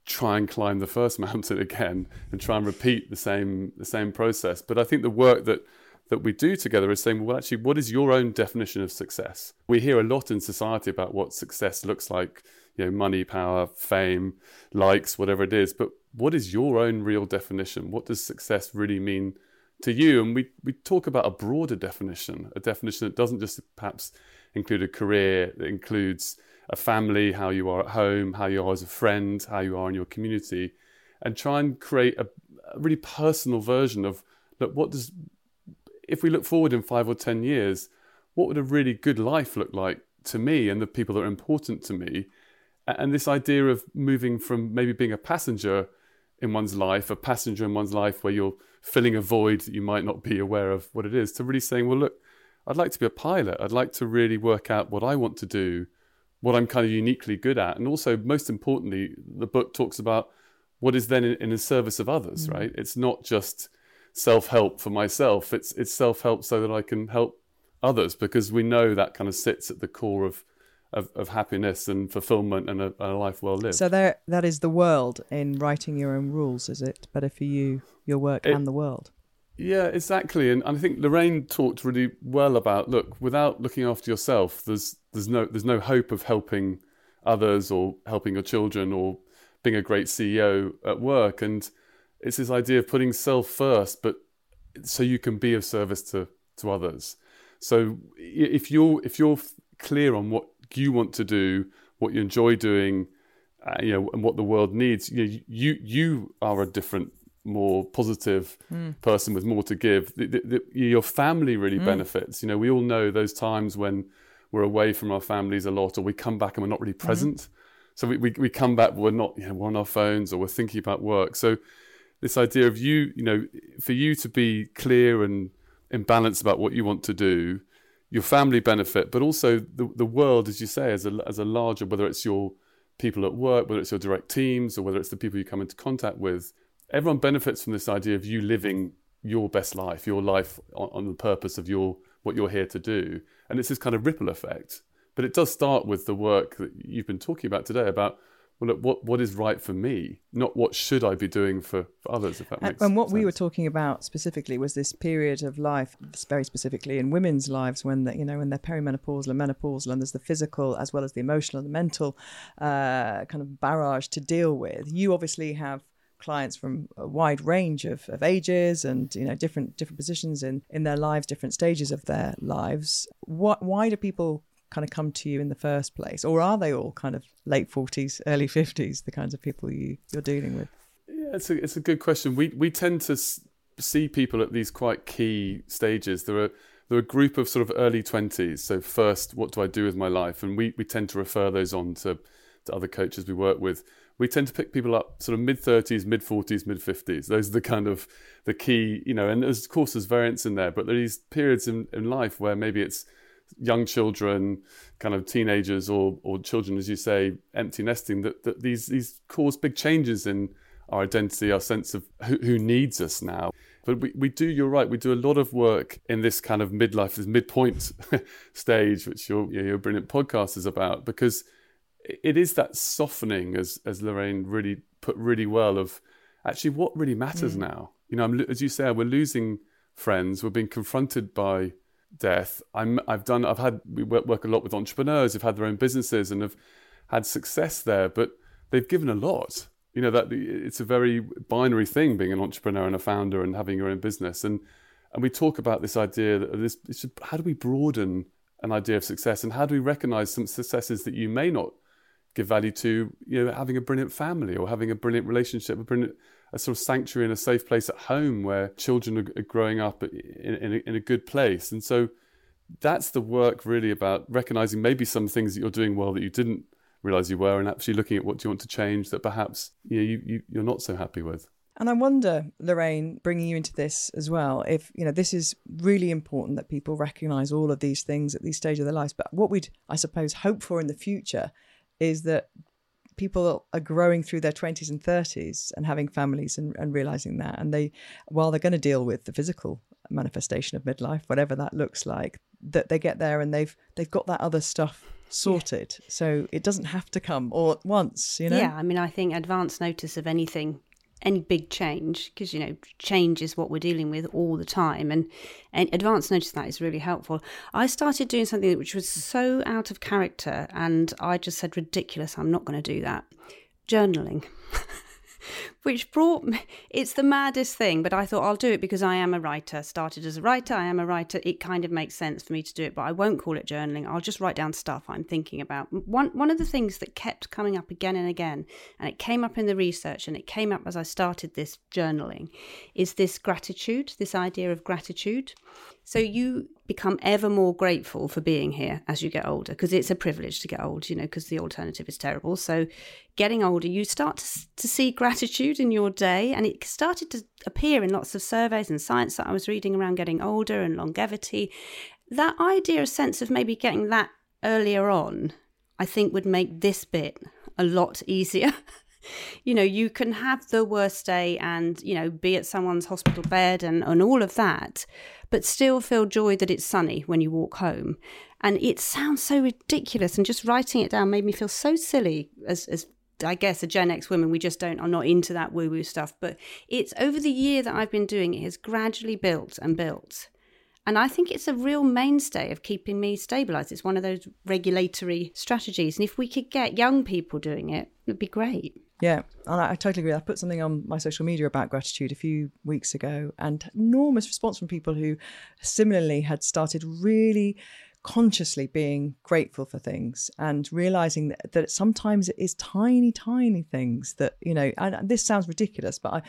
try and climb the first mountain again and try and repeat the same the same process. But I think the work that that we do together is saying, well, actually, what is your own definition of success? We hear a lot in society about what success looks like, you know, money, power, fame, likes, whatever it is. But what is your own real definition? What does success really mean to you? And we, we talk about a broader definition, a definition that doesn't just perhaps include a career, that includes a family, how you are at home, how you are as a friend, how you are in your community, and try and create a, a really personal version of look, what does if we look forward in five or 10 years, what would a really good life look like to me and the people that are important to me? And this idea of moving from maybe being a passenger in one's life, a passenger in one's life where you're filling a void that you might not be aware of what it is, to really saying, well, look, I'd like to be a pilot. I'd like to really work out what I want to do, what I'm kind of uniquely good at. And also, most importantly, the book talks about what is then in, in the service of others, mm. right? It's not just self help for myself. It's it's self help so that I can help others because we know that kind of sits at the core of of, of happiness and fulfillment and a, a, life well lived. So there, that is the world in writing your own rules. Is it better for you, your work, it, and the world? Yeah, exactly. And I think Lorraine talked really well about look, without looking after yourself, there's there's no there's no hope of helping others or helping your children or being a great CEO at work. And it's this idea of putting self first, but so you can be of service to to others. So if you're if you're clear on what you want to do, what you enjoy doing, uh, you know, and what the world needs, you know, you you are a different, more positive mm. person with more to give. The, the, the, your family really mm. benefits. You know, we all know those times when we're away from our families a lot, or we come back and we're not really hmm. present. Mm. So we, we, we come back, we're not, you know, we're on our phones or we're thinking about work. So this idea of you, you know, for you to be clear and in balance about what you want to do, your family benefit, but also the the world, as you say, as a as a larger, whether it's your people at work, whether it's your direct teams, or whether it's the people you come into contact with, everyone benefits from this idea of you living your best life, your life on, on the purpose of your what you're here to do. And it's this kind of ripple effect. But it does start with the work that you've been talking about today about well, look, what what is right for me, not what should I be doing for, for others, if that makes And what sense. we were talking about specifically was this period of life, very specifically in women's lives, when the, you know when they're perimenopausal and menopausal, and there's the physical as well as the emotional and the mental uh, kind of barrage to deal with. You obviously have clients from a wide range of, of ages and you know different different positions in in their lives different stages of their lives what why do people kind of come to you in the first place or are they all kind of late 40s early 50s the kinds of people you you're dealing with Yeah, it's a it's a good question. We we tend to see people at these quite key stages. There are there are a group of sort of early twenties. So first, what do I do with my life? And we we tend to refer those on to to other coaches we work with. We tend to pick people up sort of mid thirties, mid forties, mid fifties. Those are the kind of the key, you know. And there's, of course there's variance in there, but there are these periods in, in life where maybe it's young children, kind of teenagers or or children, as you say, empty nesting. That, that these these cause big changes in our identity, our sense of who, who needs us now. But we, we do, you're right, we do a lot of work in this kind of midlife, this midpoint stage, which your, your brilliant podcast is about, because it is that softening, as, as Lorraine really put really well, of actually what really matters mm. now. You know, I'm, as you say, we're losing friends, we're being confronted by death. I'm, I've done, I've had, we work, work a lot with entrepreneurs who've had their own businesses and have had success there, but they've given a lot you know that it's a very binary thing being an entrepreneur and a founder and having your own business and and we talk about this idea that this should, how do we broaden an idea of success and how do we recognize some successes that you may not give value to you know having a brilliant family or having a brilliant relationship a brilliant a sort of sanctuary and a safe place at home where children are, growing up in, in, a, in a good place and so that's the work really about recognizing maybe some things that you're doing well that you didn't realize you were and actually looking at what do you want to change that perhaps you know, you, you, you're not so happy with. And I wonder, Lorraine, bringing you into this as well, if, you know, this is really important that people recognize all of these things at these stages of their lives. But what we'd, I suppose, hope for in the future is that people are growing through their 20s and 30s and having families and, and realizing that. And they, while they're going to deal with the physical manifestation of midlife, whatever that looks like, that they get there and they've they've got that other stuff sorted. Yeah. So it doesn't have to come all at once, you know? Yeah, I mean, I think advance notice of anything, any big change, because, you know, change is what we're dealing with all the time. And, and advance notice that is really helpful. I started doing something which was so out of character, and I just said, ridiculous, I'm not going to do that. Journaling. which brought me, it's the maddest thing, but I thought I'll do it because I am a writer. Started as a writer, I am a writer. It kind of makes sense for me to do it, but I won't call it journaling. I'll just write down stuff I'm thinking about. One one of the things that kept coming up again and again, and it came up in the research and it came up as I started this journaling, is this gratitude, this idea of gratitude. So you become ever more grateful for being here as you get older because it's a privilege to get old, you know, because the alternative is terrible. So getting older, you start to, to see gratitude in your day, and it started to appear in lots of surveys and science that I was reading around getting older and longevity. That idea, a sense of maybe getting that earlier on, I think would make this bit a lot easier. you know, you can have the worst day and, you know, be at someone's hospital bed and, and all of that, but still feel joy that it's sunny when you walk home. And it sounds so ridiculous. And just writing it down made me feel so silly as, as I guess a Gen X woman, we just don't are not into that woo woo stuff. But it's over the year that I've been doing it has gradually built and built. And I think it's a real mainstay of keeping me stabilized. It's one of those regulatory strategies. And if we could get young people doing it, it'd be great. Yeah, and I, I totally agree. I put something on my social media about gratitude a few weeks ago, and enormous response from people who similarly had started really consciously being grateful for things and realizing that, that sometimes it is tiny tiny things that you know and this sounds ridiculous but i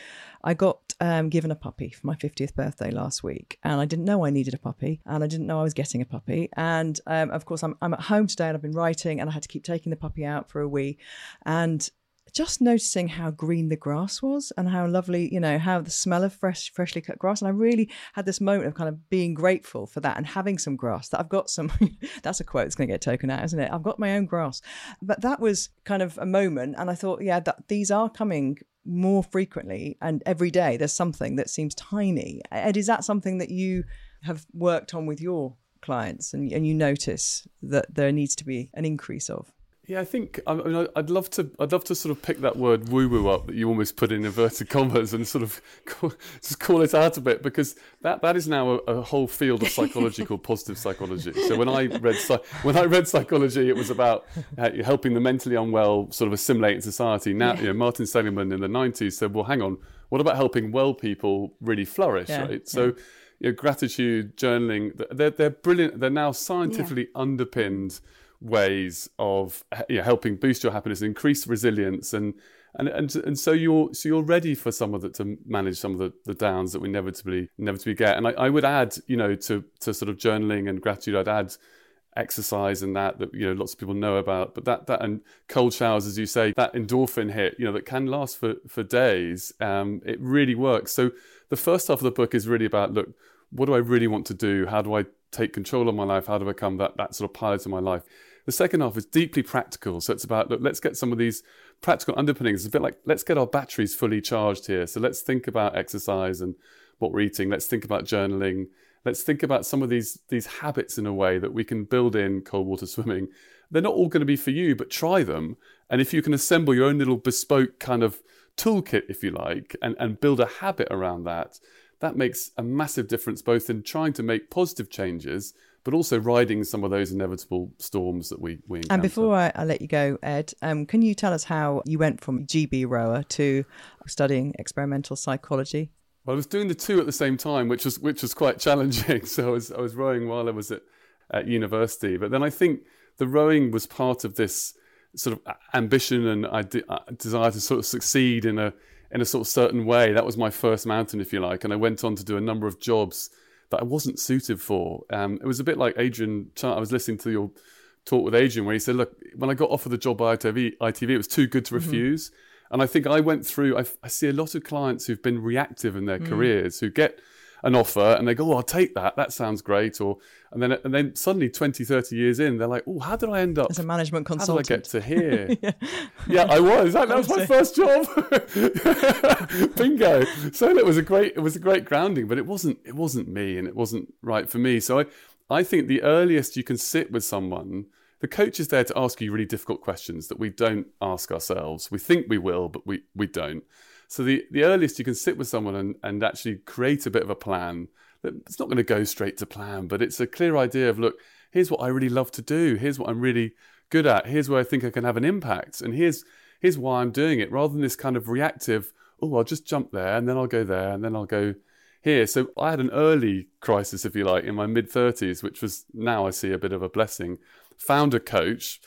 i got um, given a puppy for my 50th birthday last week and i didn't know i needed a puppy and i didn't know i was getting a puppy. And um, of course I'm, I'm at home today and i've been writing and i had to keep taking the puppy out for a wee. And just noticing how green the grass was and how lovely, you know, how the smell of fresh, freshly cut grass. And I really had this moment of kind of being grateful for that and having some grass that I've got some. that's a quote that's going to get taken out, isn't it? I've got my own grass. But that was kind of a moment. And I thought, yeah, that these are coming more frequently and every day there's something that seems tiny. Ed, is that something that you have worked on with your clients and, and you notice that there needs to be an increase of? Yeah, I think I mean I'd love to I'd love to sort of pick that word woo woo up that you almost put in inverted commas and sort of call, just call it out a bit because that that is now a, a whole field of psychology called positive psychology. So when I read when I read psychology, it was about uh, helping the mentally unwell sort of assimilate in society. Now, yeah. you know, Martin Seligman in the '90s said, "Well, hang on, what about helping well people really flourish?" Yeah. Right. So. Yeah. You know, gratitude journaling they're, they're brilliant they're now scientifically underpinned ways of you know, helping boost your happiness, increase resilience, and and and and so you're so you're ready for some of the to manage some of the, the downs that we inevitably inevitably get. And I, I would add, you know, to to sort of journaling and gratitude, I'd add exercise and that that you know lots of people know about. But that that and cold showers as you say that endorphin hit you know that can last for for days um it really works. So the first half of the book is really about look what do i really want to do? How do i take control of my life? How do i become that that sort of pilot of my life the second half is deeply practical. So it's about, look, let's get some of these practical underpinnings. It's a bit like, let's get our batteries fully charged here. So let's think about exercise and what we're eating. Let's think about journaling. Let's think about some of these, these habits in a way that we can build in cold water swimming. They're not all going to be for you, but try them. And if you can assemble your own little bespoke kind of toolkit, if you like, and, and build a habit around that, that makes a massive difference both in trying to make positive changes but also riding some of those inevitable storms that we, we encounter. And before I, I let you go, Ed, um, can you tell us how you went from GB rower to studying experimental psychology? Well, I was doing the two at the same time, which was which was quite challenging. So I was I was rowing while I was at, at university, but then I think the rowing was part of this sort of ambition and I de- desire to sort of succeed in a in a sort of certain way. That was my first mountain, if you like, and I went on to do a number of jobs that I wasn't suited for. Um, it was a bit like Adrian. I was listening to your talk with Adrian where he said, "Look, when I got offered the job by ITV, ITV it was too good to mm-hmm. refuse." Mm-hmm. And I think I went through. I, I, see a lot of clients who've been reactive in their mm. careers who get an offer and they go, "Oh, I'll take that. That sounds great." Or and then and then suddenly 20, 30 years in, they're like, "Oh, how did I end up as a management consultant? How did I get to here?" yeah. yeah. I was. That, that was my first job. Bingo. So it was a great it was a great grounding, but it wasn't it wasn't me and it wasn't right for me. So I I think the earliest you can sit with someone the coach is there to ask you really difficult questions that we don't ask ourselves. We think we will, but we, we don't. So the, the earliest you can sit with someone and, and actually create a bit of a plan it's not going to go straight to plan, but it's a clear idea of look, here's what I really love to do. Here's what I'm really good at. Here's where I think I can have an impact. And here's here's why I'm doing it, rather than this kind of reactive, oh, I'll just jump there and then I'll go there and then I'll go here. So I had an early crisis, if you like, in my mid 30s, which was now I see a bit of a blessing. Found a coach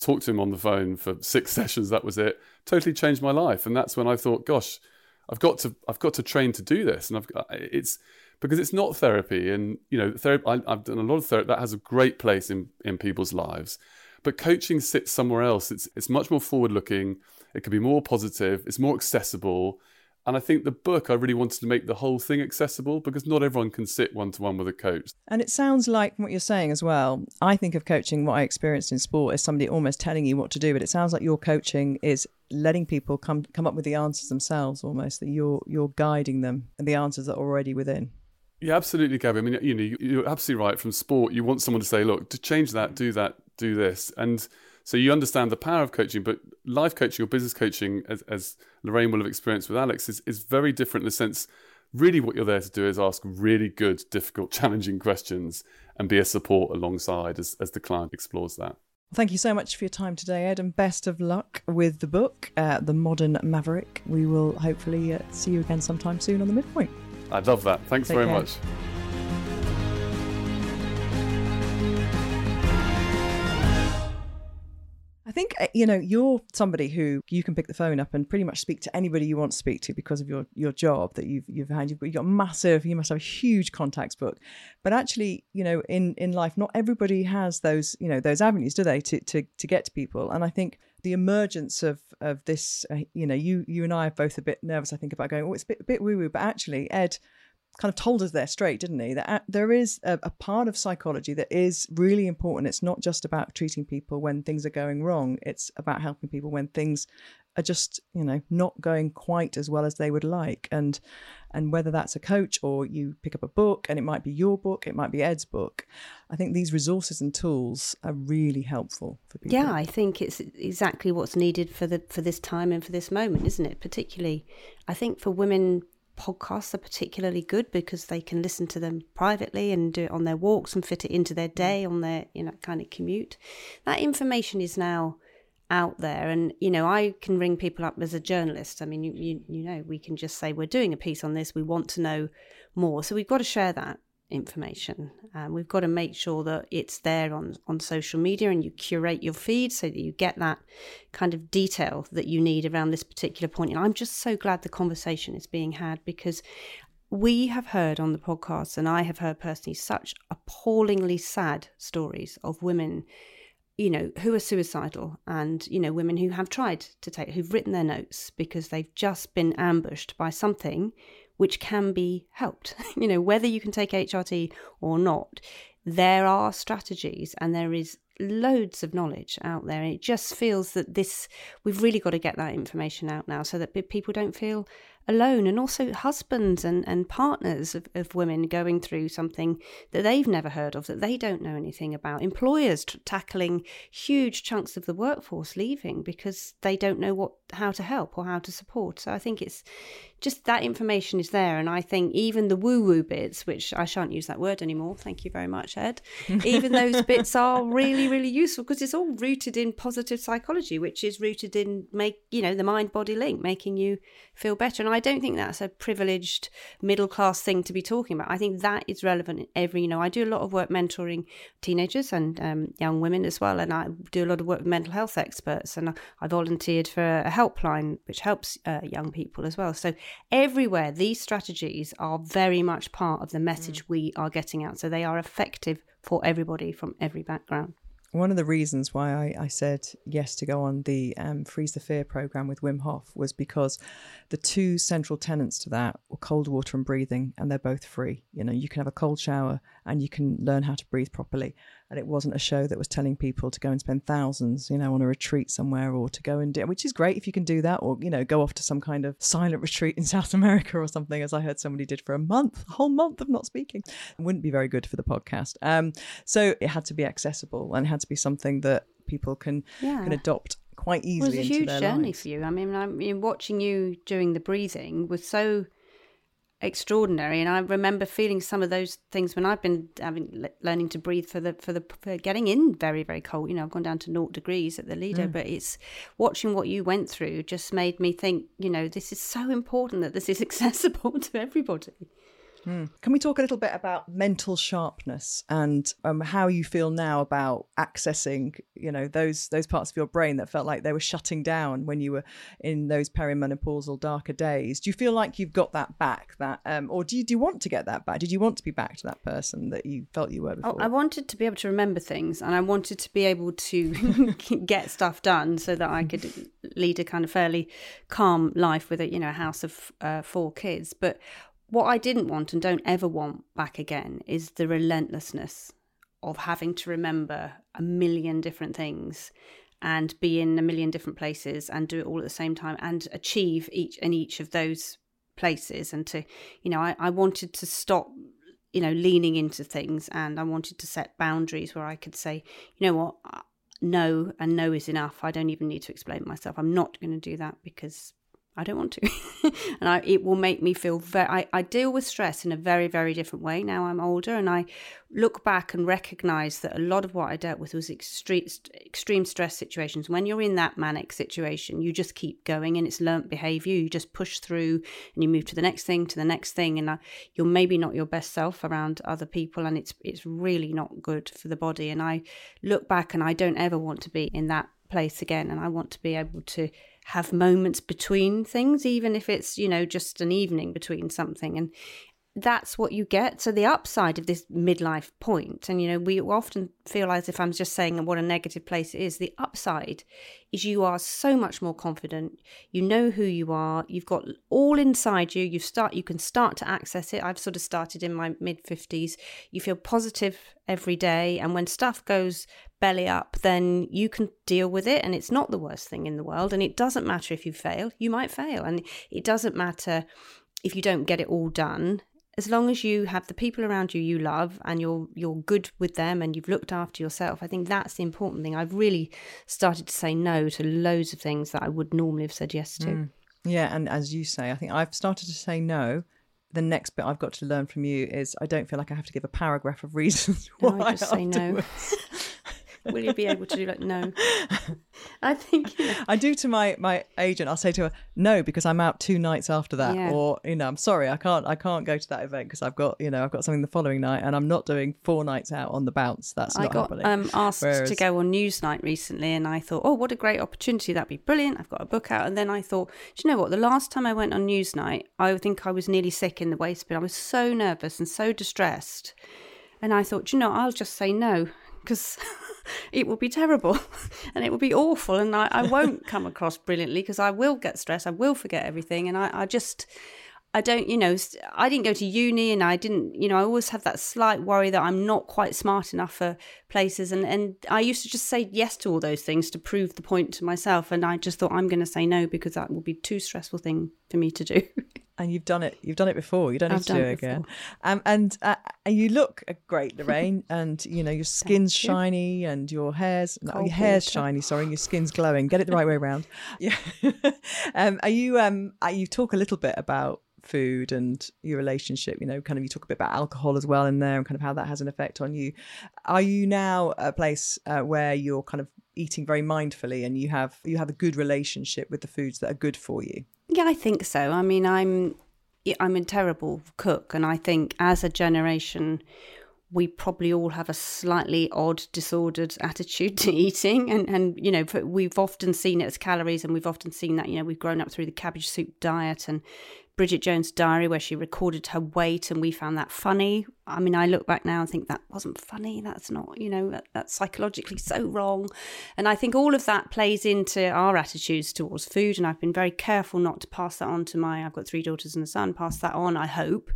talked to him on the phone for six sessions. That was it. Totally changed my life, and that's when I thought, gosh, I've got to I've got to train to do this, and I've it's because it's not therapy, and you know, therapy. I, have done a lot of therapy that has a great place in in people's lives, but coaching sits somewhere else. It's it's much more forward looking. It can be more positive. It's more accessible. And I think the book, I really wanted to make the whole thing accessible because not everyone can sit one to one with a coach. And it sounds like what you're saying as well. I think of coaching, what I experienced in sport, is somebody almost telling you what to do. But it sounds like your coaching is letting people come come up with the answers themselves, almost that you're you're guiding them, and the answers are already within. Yeah, absolutely, Gabby. I mean, you know, you're absolutely right. From sport, you want someone to say, "Look, to change that, do that, do this," and so you understand the power of coaching, but life coaching or business coaching, as, as Lorraine will have experienced with Alex, is, is very different in the sense really what you're there to do is ask really good, difficult, challenging questions and be a support alongside as, as the client explores that. Thank you so much for your time today, Ed, and best of luck with the book, uh, The Modern Maverick. We will hopefully uh, see you again sometime soon on the midpoint. I'd love that. Thanks Take very care. much. I think uh, you know you're somebody who you can pick the phone up and pretty much speak to anybody you want to speak to because of your your job that you've you've had. You've got, you've got massive. You must have a huge contacts book, but actually, you know, in in life, not everybody has those you know those avenues, do they, to to to get to people? And I think the emergence of of this, uh, you know, you you and I are both a bit nervous. I think about going, oh, it's a bit, a bit woo woo, but actually, Ed kind of told us there straight, didn't he? That uh, there is a, a, part of psychology that is really important. It's not just about treating people when things are going wrong, it's about helping people when things are just, you know, not going quite as well as they would like. And and whether that's a coach or you pick up a book and it might be your book, it might be Ed's book. I think these resources and tools are really helpful for people. Yeah, I think it's exactly what's needed for the for this time and for this moment, isn't it? Particularly I think for women podcasts are particularly good because they can listen to them privately and do it on their walks and fit it into their mm. day on their you know kind of commute. That information is now out there and you know i can ring people up as a journalist. I mean you, you you know we can just say we're doing a piece on this. We want to know more. So we've got to share that information. Um, we've got to make sure that it's there on, on social media and you curate your feed so that you get that kind of detail that you need around this particular point. And I'm just so glad the conversation is being had because we have heard on the podcast, and I have heard personally, such appallingly sad stories of women you know, who are suicidal and, you know, women who have tried to take, who've written their notes because they've just been ambushed by something which can be helped. you know, whether you can take HRT or not, there are strategies and there is loads of knowledge out there. It just feels that this, we've really got to get that information out now so that people don't feel alone and also husbands and, and partners of, of women going through something that they've never heard of, that they don't know anything about. Employers t- tackling huge chunks of the workforce leaving because they don't know what how to help or how to support. So I think it's just that information is there. And I think even the woo woo bits, which I shan't use that word anymore, thank you very much, Ed, even those bits are really, really useful because it's all rooted in positive psychology, which is rooted in make, you know, the mind body link, making you feel better. And I don't think that's a privileged middle class thing to be talking about. I think that is relevant in every, you know, I do a lot of work mentoring teenagers and um, young women as well. And I do a lot of work with mental health experts. And I volunteered for a helpline, which helps uh, young people as well. So everywhere, these strategies are very much part of the message mm. we are getting out. So they are effective for everybody from every background one of the reasons why I, I, said yes to go on the um, Freeze the Fear program with Wim Hof was because the two central tenets to that were cold water and breathing, and they're both free. You know, you can have a cold shower and you can learn how to breathe properly and it wasn't a show that was telling people to go and spend thousands, you know, on a retreat somewhere or to go and do, which is great if you can do that, or you know, go off to some kind of silent retreat in South America or something, as I heard somebody did for a month, a whole month of not speaking. It wouldn't be very good for the podcast. Um, so it had to be accessible and it had to be something that people can yeah. can adopt quite easily. It was a huge journey lives. for you. I mean, I mean, watching you doing the breathing was so extraordinary. And I remember feeling some of those things when I've been having learning to breathe for the for the for getting in very very cold. You know, I've gone down to naught degrees at the Lido, mm. but it's watching what you went through just made me think. You know, this is so important that this is accessible to everybody. Mm. Can we talk a little bit about mental sharpness and um, how you feel now about accessing, you know, those those parts of your brain that felt like they were shutting down when you were in those perimenopausal darker days? Do you feel like you've got that back? That, um, or do you, do you want to get that back? Did you want to be back to that person that you felt you were before? Oh, I wanted to be able to remember things, and I wanted to be able to get stuff done so that I could lead a kind of fairly calm life with a you know a house of uh, four kids, but what I didn't want and don't ever want back again is the relentlessness of having to remember a million different things and be in a million different places and do it all at the same time and achieve each in each of those places. And to you know I, I wanted to stop you know leaning into things and I wanted to set boundaries where I could say you know what? No and no is enough. I don't even need to explain myself. I'm not going to do that because I don't want to. and I, it will make me feel very, I, I deal with stress in a very, very different way now I'm older. And I look back and recognize that a lot of what I dealt with was extreme, extreme stress situations. When you're in that manic situation, you just keep going and it's learnt behavior. You just push through and you move to the next thing, to the next thing. And uh, you're maybe not your best self around other people. And it's, it's really not good for the body. And I look back and I don't ever want to be in that place again. And I want to be able to have moments between things, even if it's, you know, just an evening between something. And that's what you get. So the upside of this midlife point, and you know, we often feel as if I'm just saying what a negative place it is. The upside is you are so much more confident. You know who you are. You've got all inside you. You start. You can start to access it. I've sort of started in my mid fifties. You feel positive every day, and when stuff goes belly up, then you can deal with it, and it's not the worst thing in the world. And it doesn't matter if you fail. You might fail, and it doesn't matter if you don't get it all done as long as you have the people around you you love and you're you're good with them and you've looked after yourself i think that's the important thing i've really started to say no to loads of things that i would normally have said yes to mm. yeah and as you say i think i've started to say no the next bit I've got to learn from you is I don't feel like I have to give a paragraph of reasons why no, I just say no. Will you be able to do like no? I think you know. I do to my my agent. I'll say to her no because I'm out two nights after that, yeah. or you know I'm sorry I can't I can't go to that event because I've got you know I've got something the following night and I'm not doing four nights out on the bounce. That's I not got happening. Um, asked Whereas... to go on Newsnight recently, and I thought, oh, what a great opportunity! That'd be brilliant. I've got a book out, and then I thought, do you know what? The last time I went on Newsnight, I think I was nearly sick in the waist, but I was so nervous and so distressed. And I thought, you know, I'll just say no because it will be terrible and it will be awful and I, I won't come across brilliantly because I will get stressed. I will forget everything. And I, I just, I don't, you know, I didn't go to uni and I didn't, you know, I always have that slight worry that I'm not quite smart enough for places. And, and I used to just say yes to all those things to prove the point to myself. And I just thought I'm going to say no because that will be too stressful thing for me to do. and you've done it. You've done it before. You don't need to do it, it again. Um, and uh, you look great, Lorraine. and you know your skin's shiny, and your hair's no, your hair's water. shiny. Sorry, your skin's glowing. Get it the right way around. Yeah. um, are you? Um, uh, you talk a little bit about food and your relationship you know kind of you talk a bit about alcohol as well in there and kind of how that has an effect on you are you now a place uh, where you're kind of eating very mindfully and you have you have a good relationship with the foods that are good for you yeah, I think so. I mean, I'm I'm a terrible cook, and I think as a generation, we probably all have a slightly odd, disordered attitude to eating, and and you know we've often seen it as calories, and we've often seen that you know we've grown up through the cabbage soup diet, and Bridget Jones' diary where she recorded her weight and we found that funny. I mean, I look back now and think that wasn't funny. That's not, you know, that, that's psychologically so wrong. And I think all of that plays into our attitudes towards food. And I've been very careful not to pass that on to my, I've got three daughters and a son, pass that on, I hope.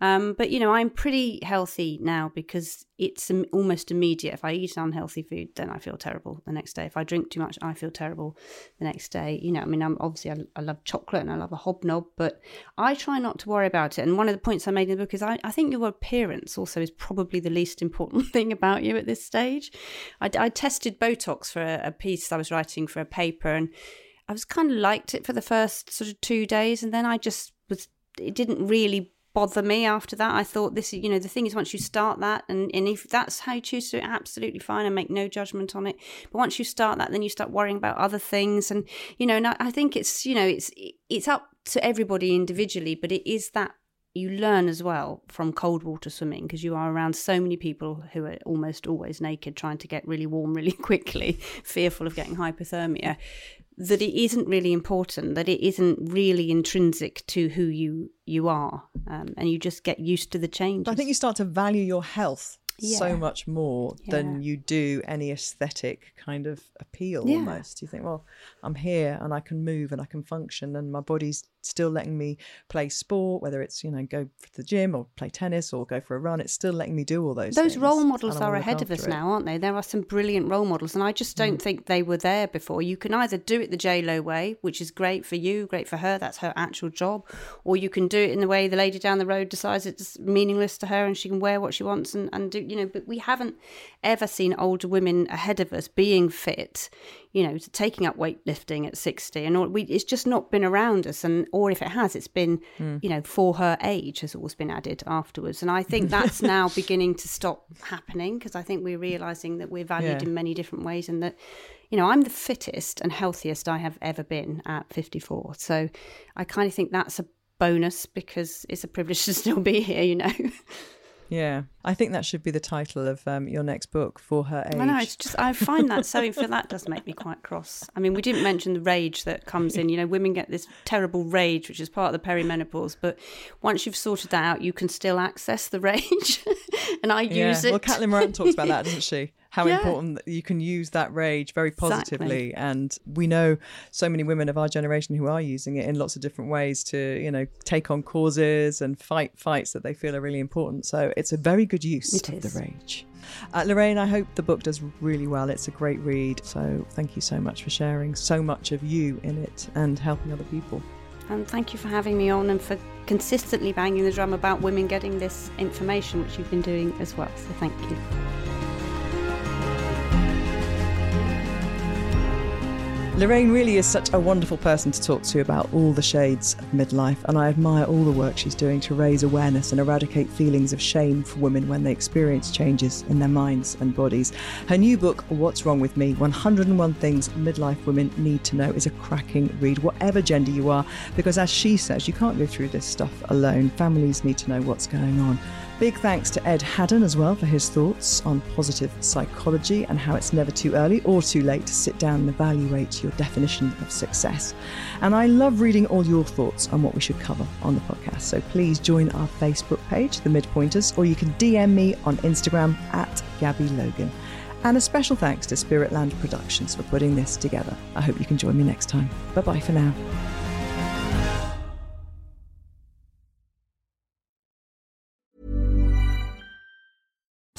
Um, but, you know, I'm pretty healthy now because it's almost immediate. If I eat unhealthy food, then I feel terrible the next day. If I drink too much, I feel terrible the next day. You know, I mean, I'm obviously I, I, love chocolate and I love a hobnob, but I try not to worry about it. And one of the points I made in the book is I, I think your appearance also is probably the least important thing about you at this stage. I, I tested Botox for a, a piece I was writing for a paper, and I was kind of liked it for the first sort of two days, and then I just was. It didn't really bother me after that. I thought this is, you know, the thing is once you start that and, and if that's how you choose to do it, absolutely fine. I make no judgment on it. But once you start that, then you start worrying about other things. And, you know, and I think it's, you know, it's, it's up to everybody individually, but it is that you learn as well from cold water swimming because you are around so many people who are almost always naked trying to get really warm really quickly fearful of getting hypothermia that it isn't really important, that it isn't really intrinsic to who you you are, um, and you just get used to the change. I think you start to value your health yeah. so much more yeah. than you do any aesthetic kind of appeal yeah. almost. You think, well, I'm here and I can move and I can function and my body's still letting me play sport, whether it's, you know, go to the gym or play tennis or go for a run, it's still letting me do all those Those role models are ahead of us it. now, aren't they? There are some brilliant role models and I just don't mm. think they were there before. You can either do it the J Lo way, which is great for you, great for her, that's her actual job, or you can do it in the way the lady down the road decides it's meaningless to her and she can wear what she wants and, and do you know, but we haven't ever seen older women ahead of us being fit you know, taking up weightlifting at 60 and all, we, it's just not been around us. And, or if it has, it's been, mm. you know, for her age has always been added afterwards. And I think that's now beginning to stop happening because I think we're realizing that we're valued yeah. in many different ways and that, you know, I'm the fittest and healthiest I have ever been at 54. So I kind of think that's a bonus because it's a privilege to still be here, you know. Yeah, I think that should be the title of um, your next book for her age. I know. It's just I find that so for that does make me quite cross. I mean, we didn't mention the rage that comes in. You know, women get this terrible rage, which is part of the perimenopause. But once you've sorted that out, you can still access the rage, and I yeah. use it. Well, Caitlin Moran talks about that, doesn't she? how yeah. important that you can use that rage very positively. Exactly. And we know so many women of our generation who are using it in lots of different ways to, you know, take on causes and fight fights that they feel are really important. So it's a very good use it of is. the rage. Uh, Lorraine, I hope the book does really well. It's a great read. So thank you so much for sharing so much of you in it and helping other people. And thank you for having me on and for consistently banging the drum about women getting this information, which you've been doing as well. So thank you. Lorraine really is such a wonderful person to talk to about all the shades of midlife, and I admire all the work she's doing to raise awareness and eradicate feelings of shame for women when they experience changes in their minds and bodies. Her new book, What's Wrong with Me 101 Things Midlife Women Need to Know, is a cracking read, whatever gender you are, because as she says, you can't go through this stuff alone. Families need to know what's going on. Big thanks to Ed Haddon as well for his thoughts on positive psychology and how it's never too early or too late to sit down and evaluate your definition of success. And I love reading all your thoughts on what we should cover on the podcast. So please join our Facebook page, The Midpointers, or you can DM me on Instagram at Gabby Logan. And a special thanks to Spiritland Productions for putting this together. I hope you can join me next time. Bye bye for now.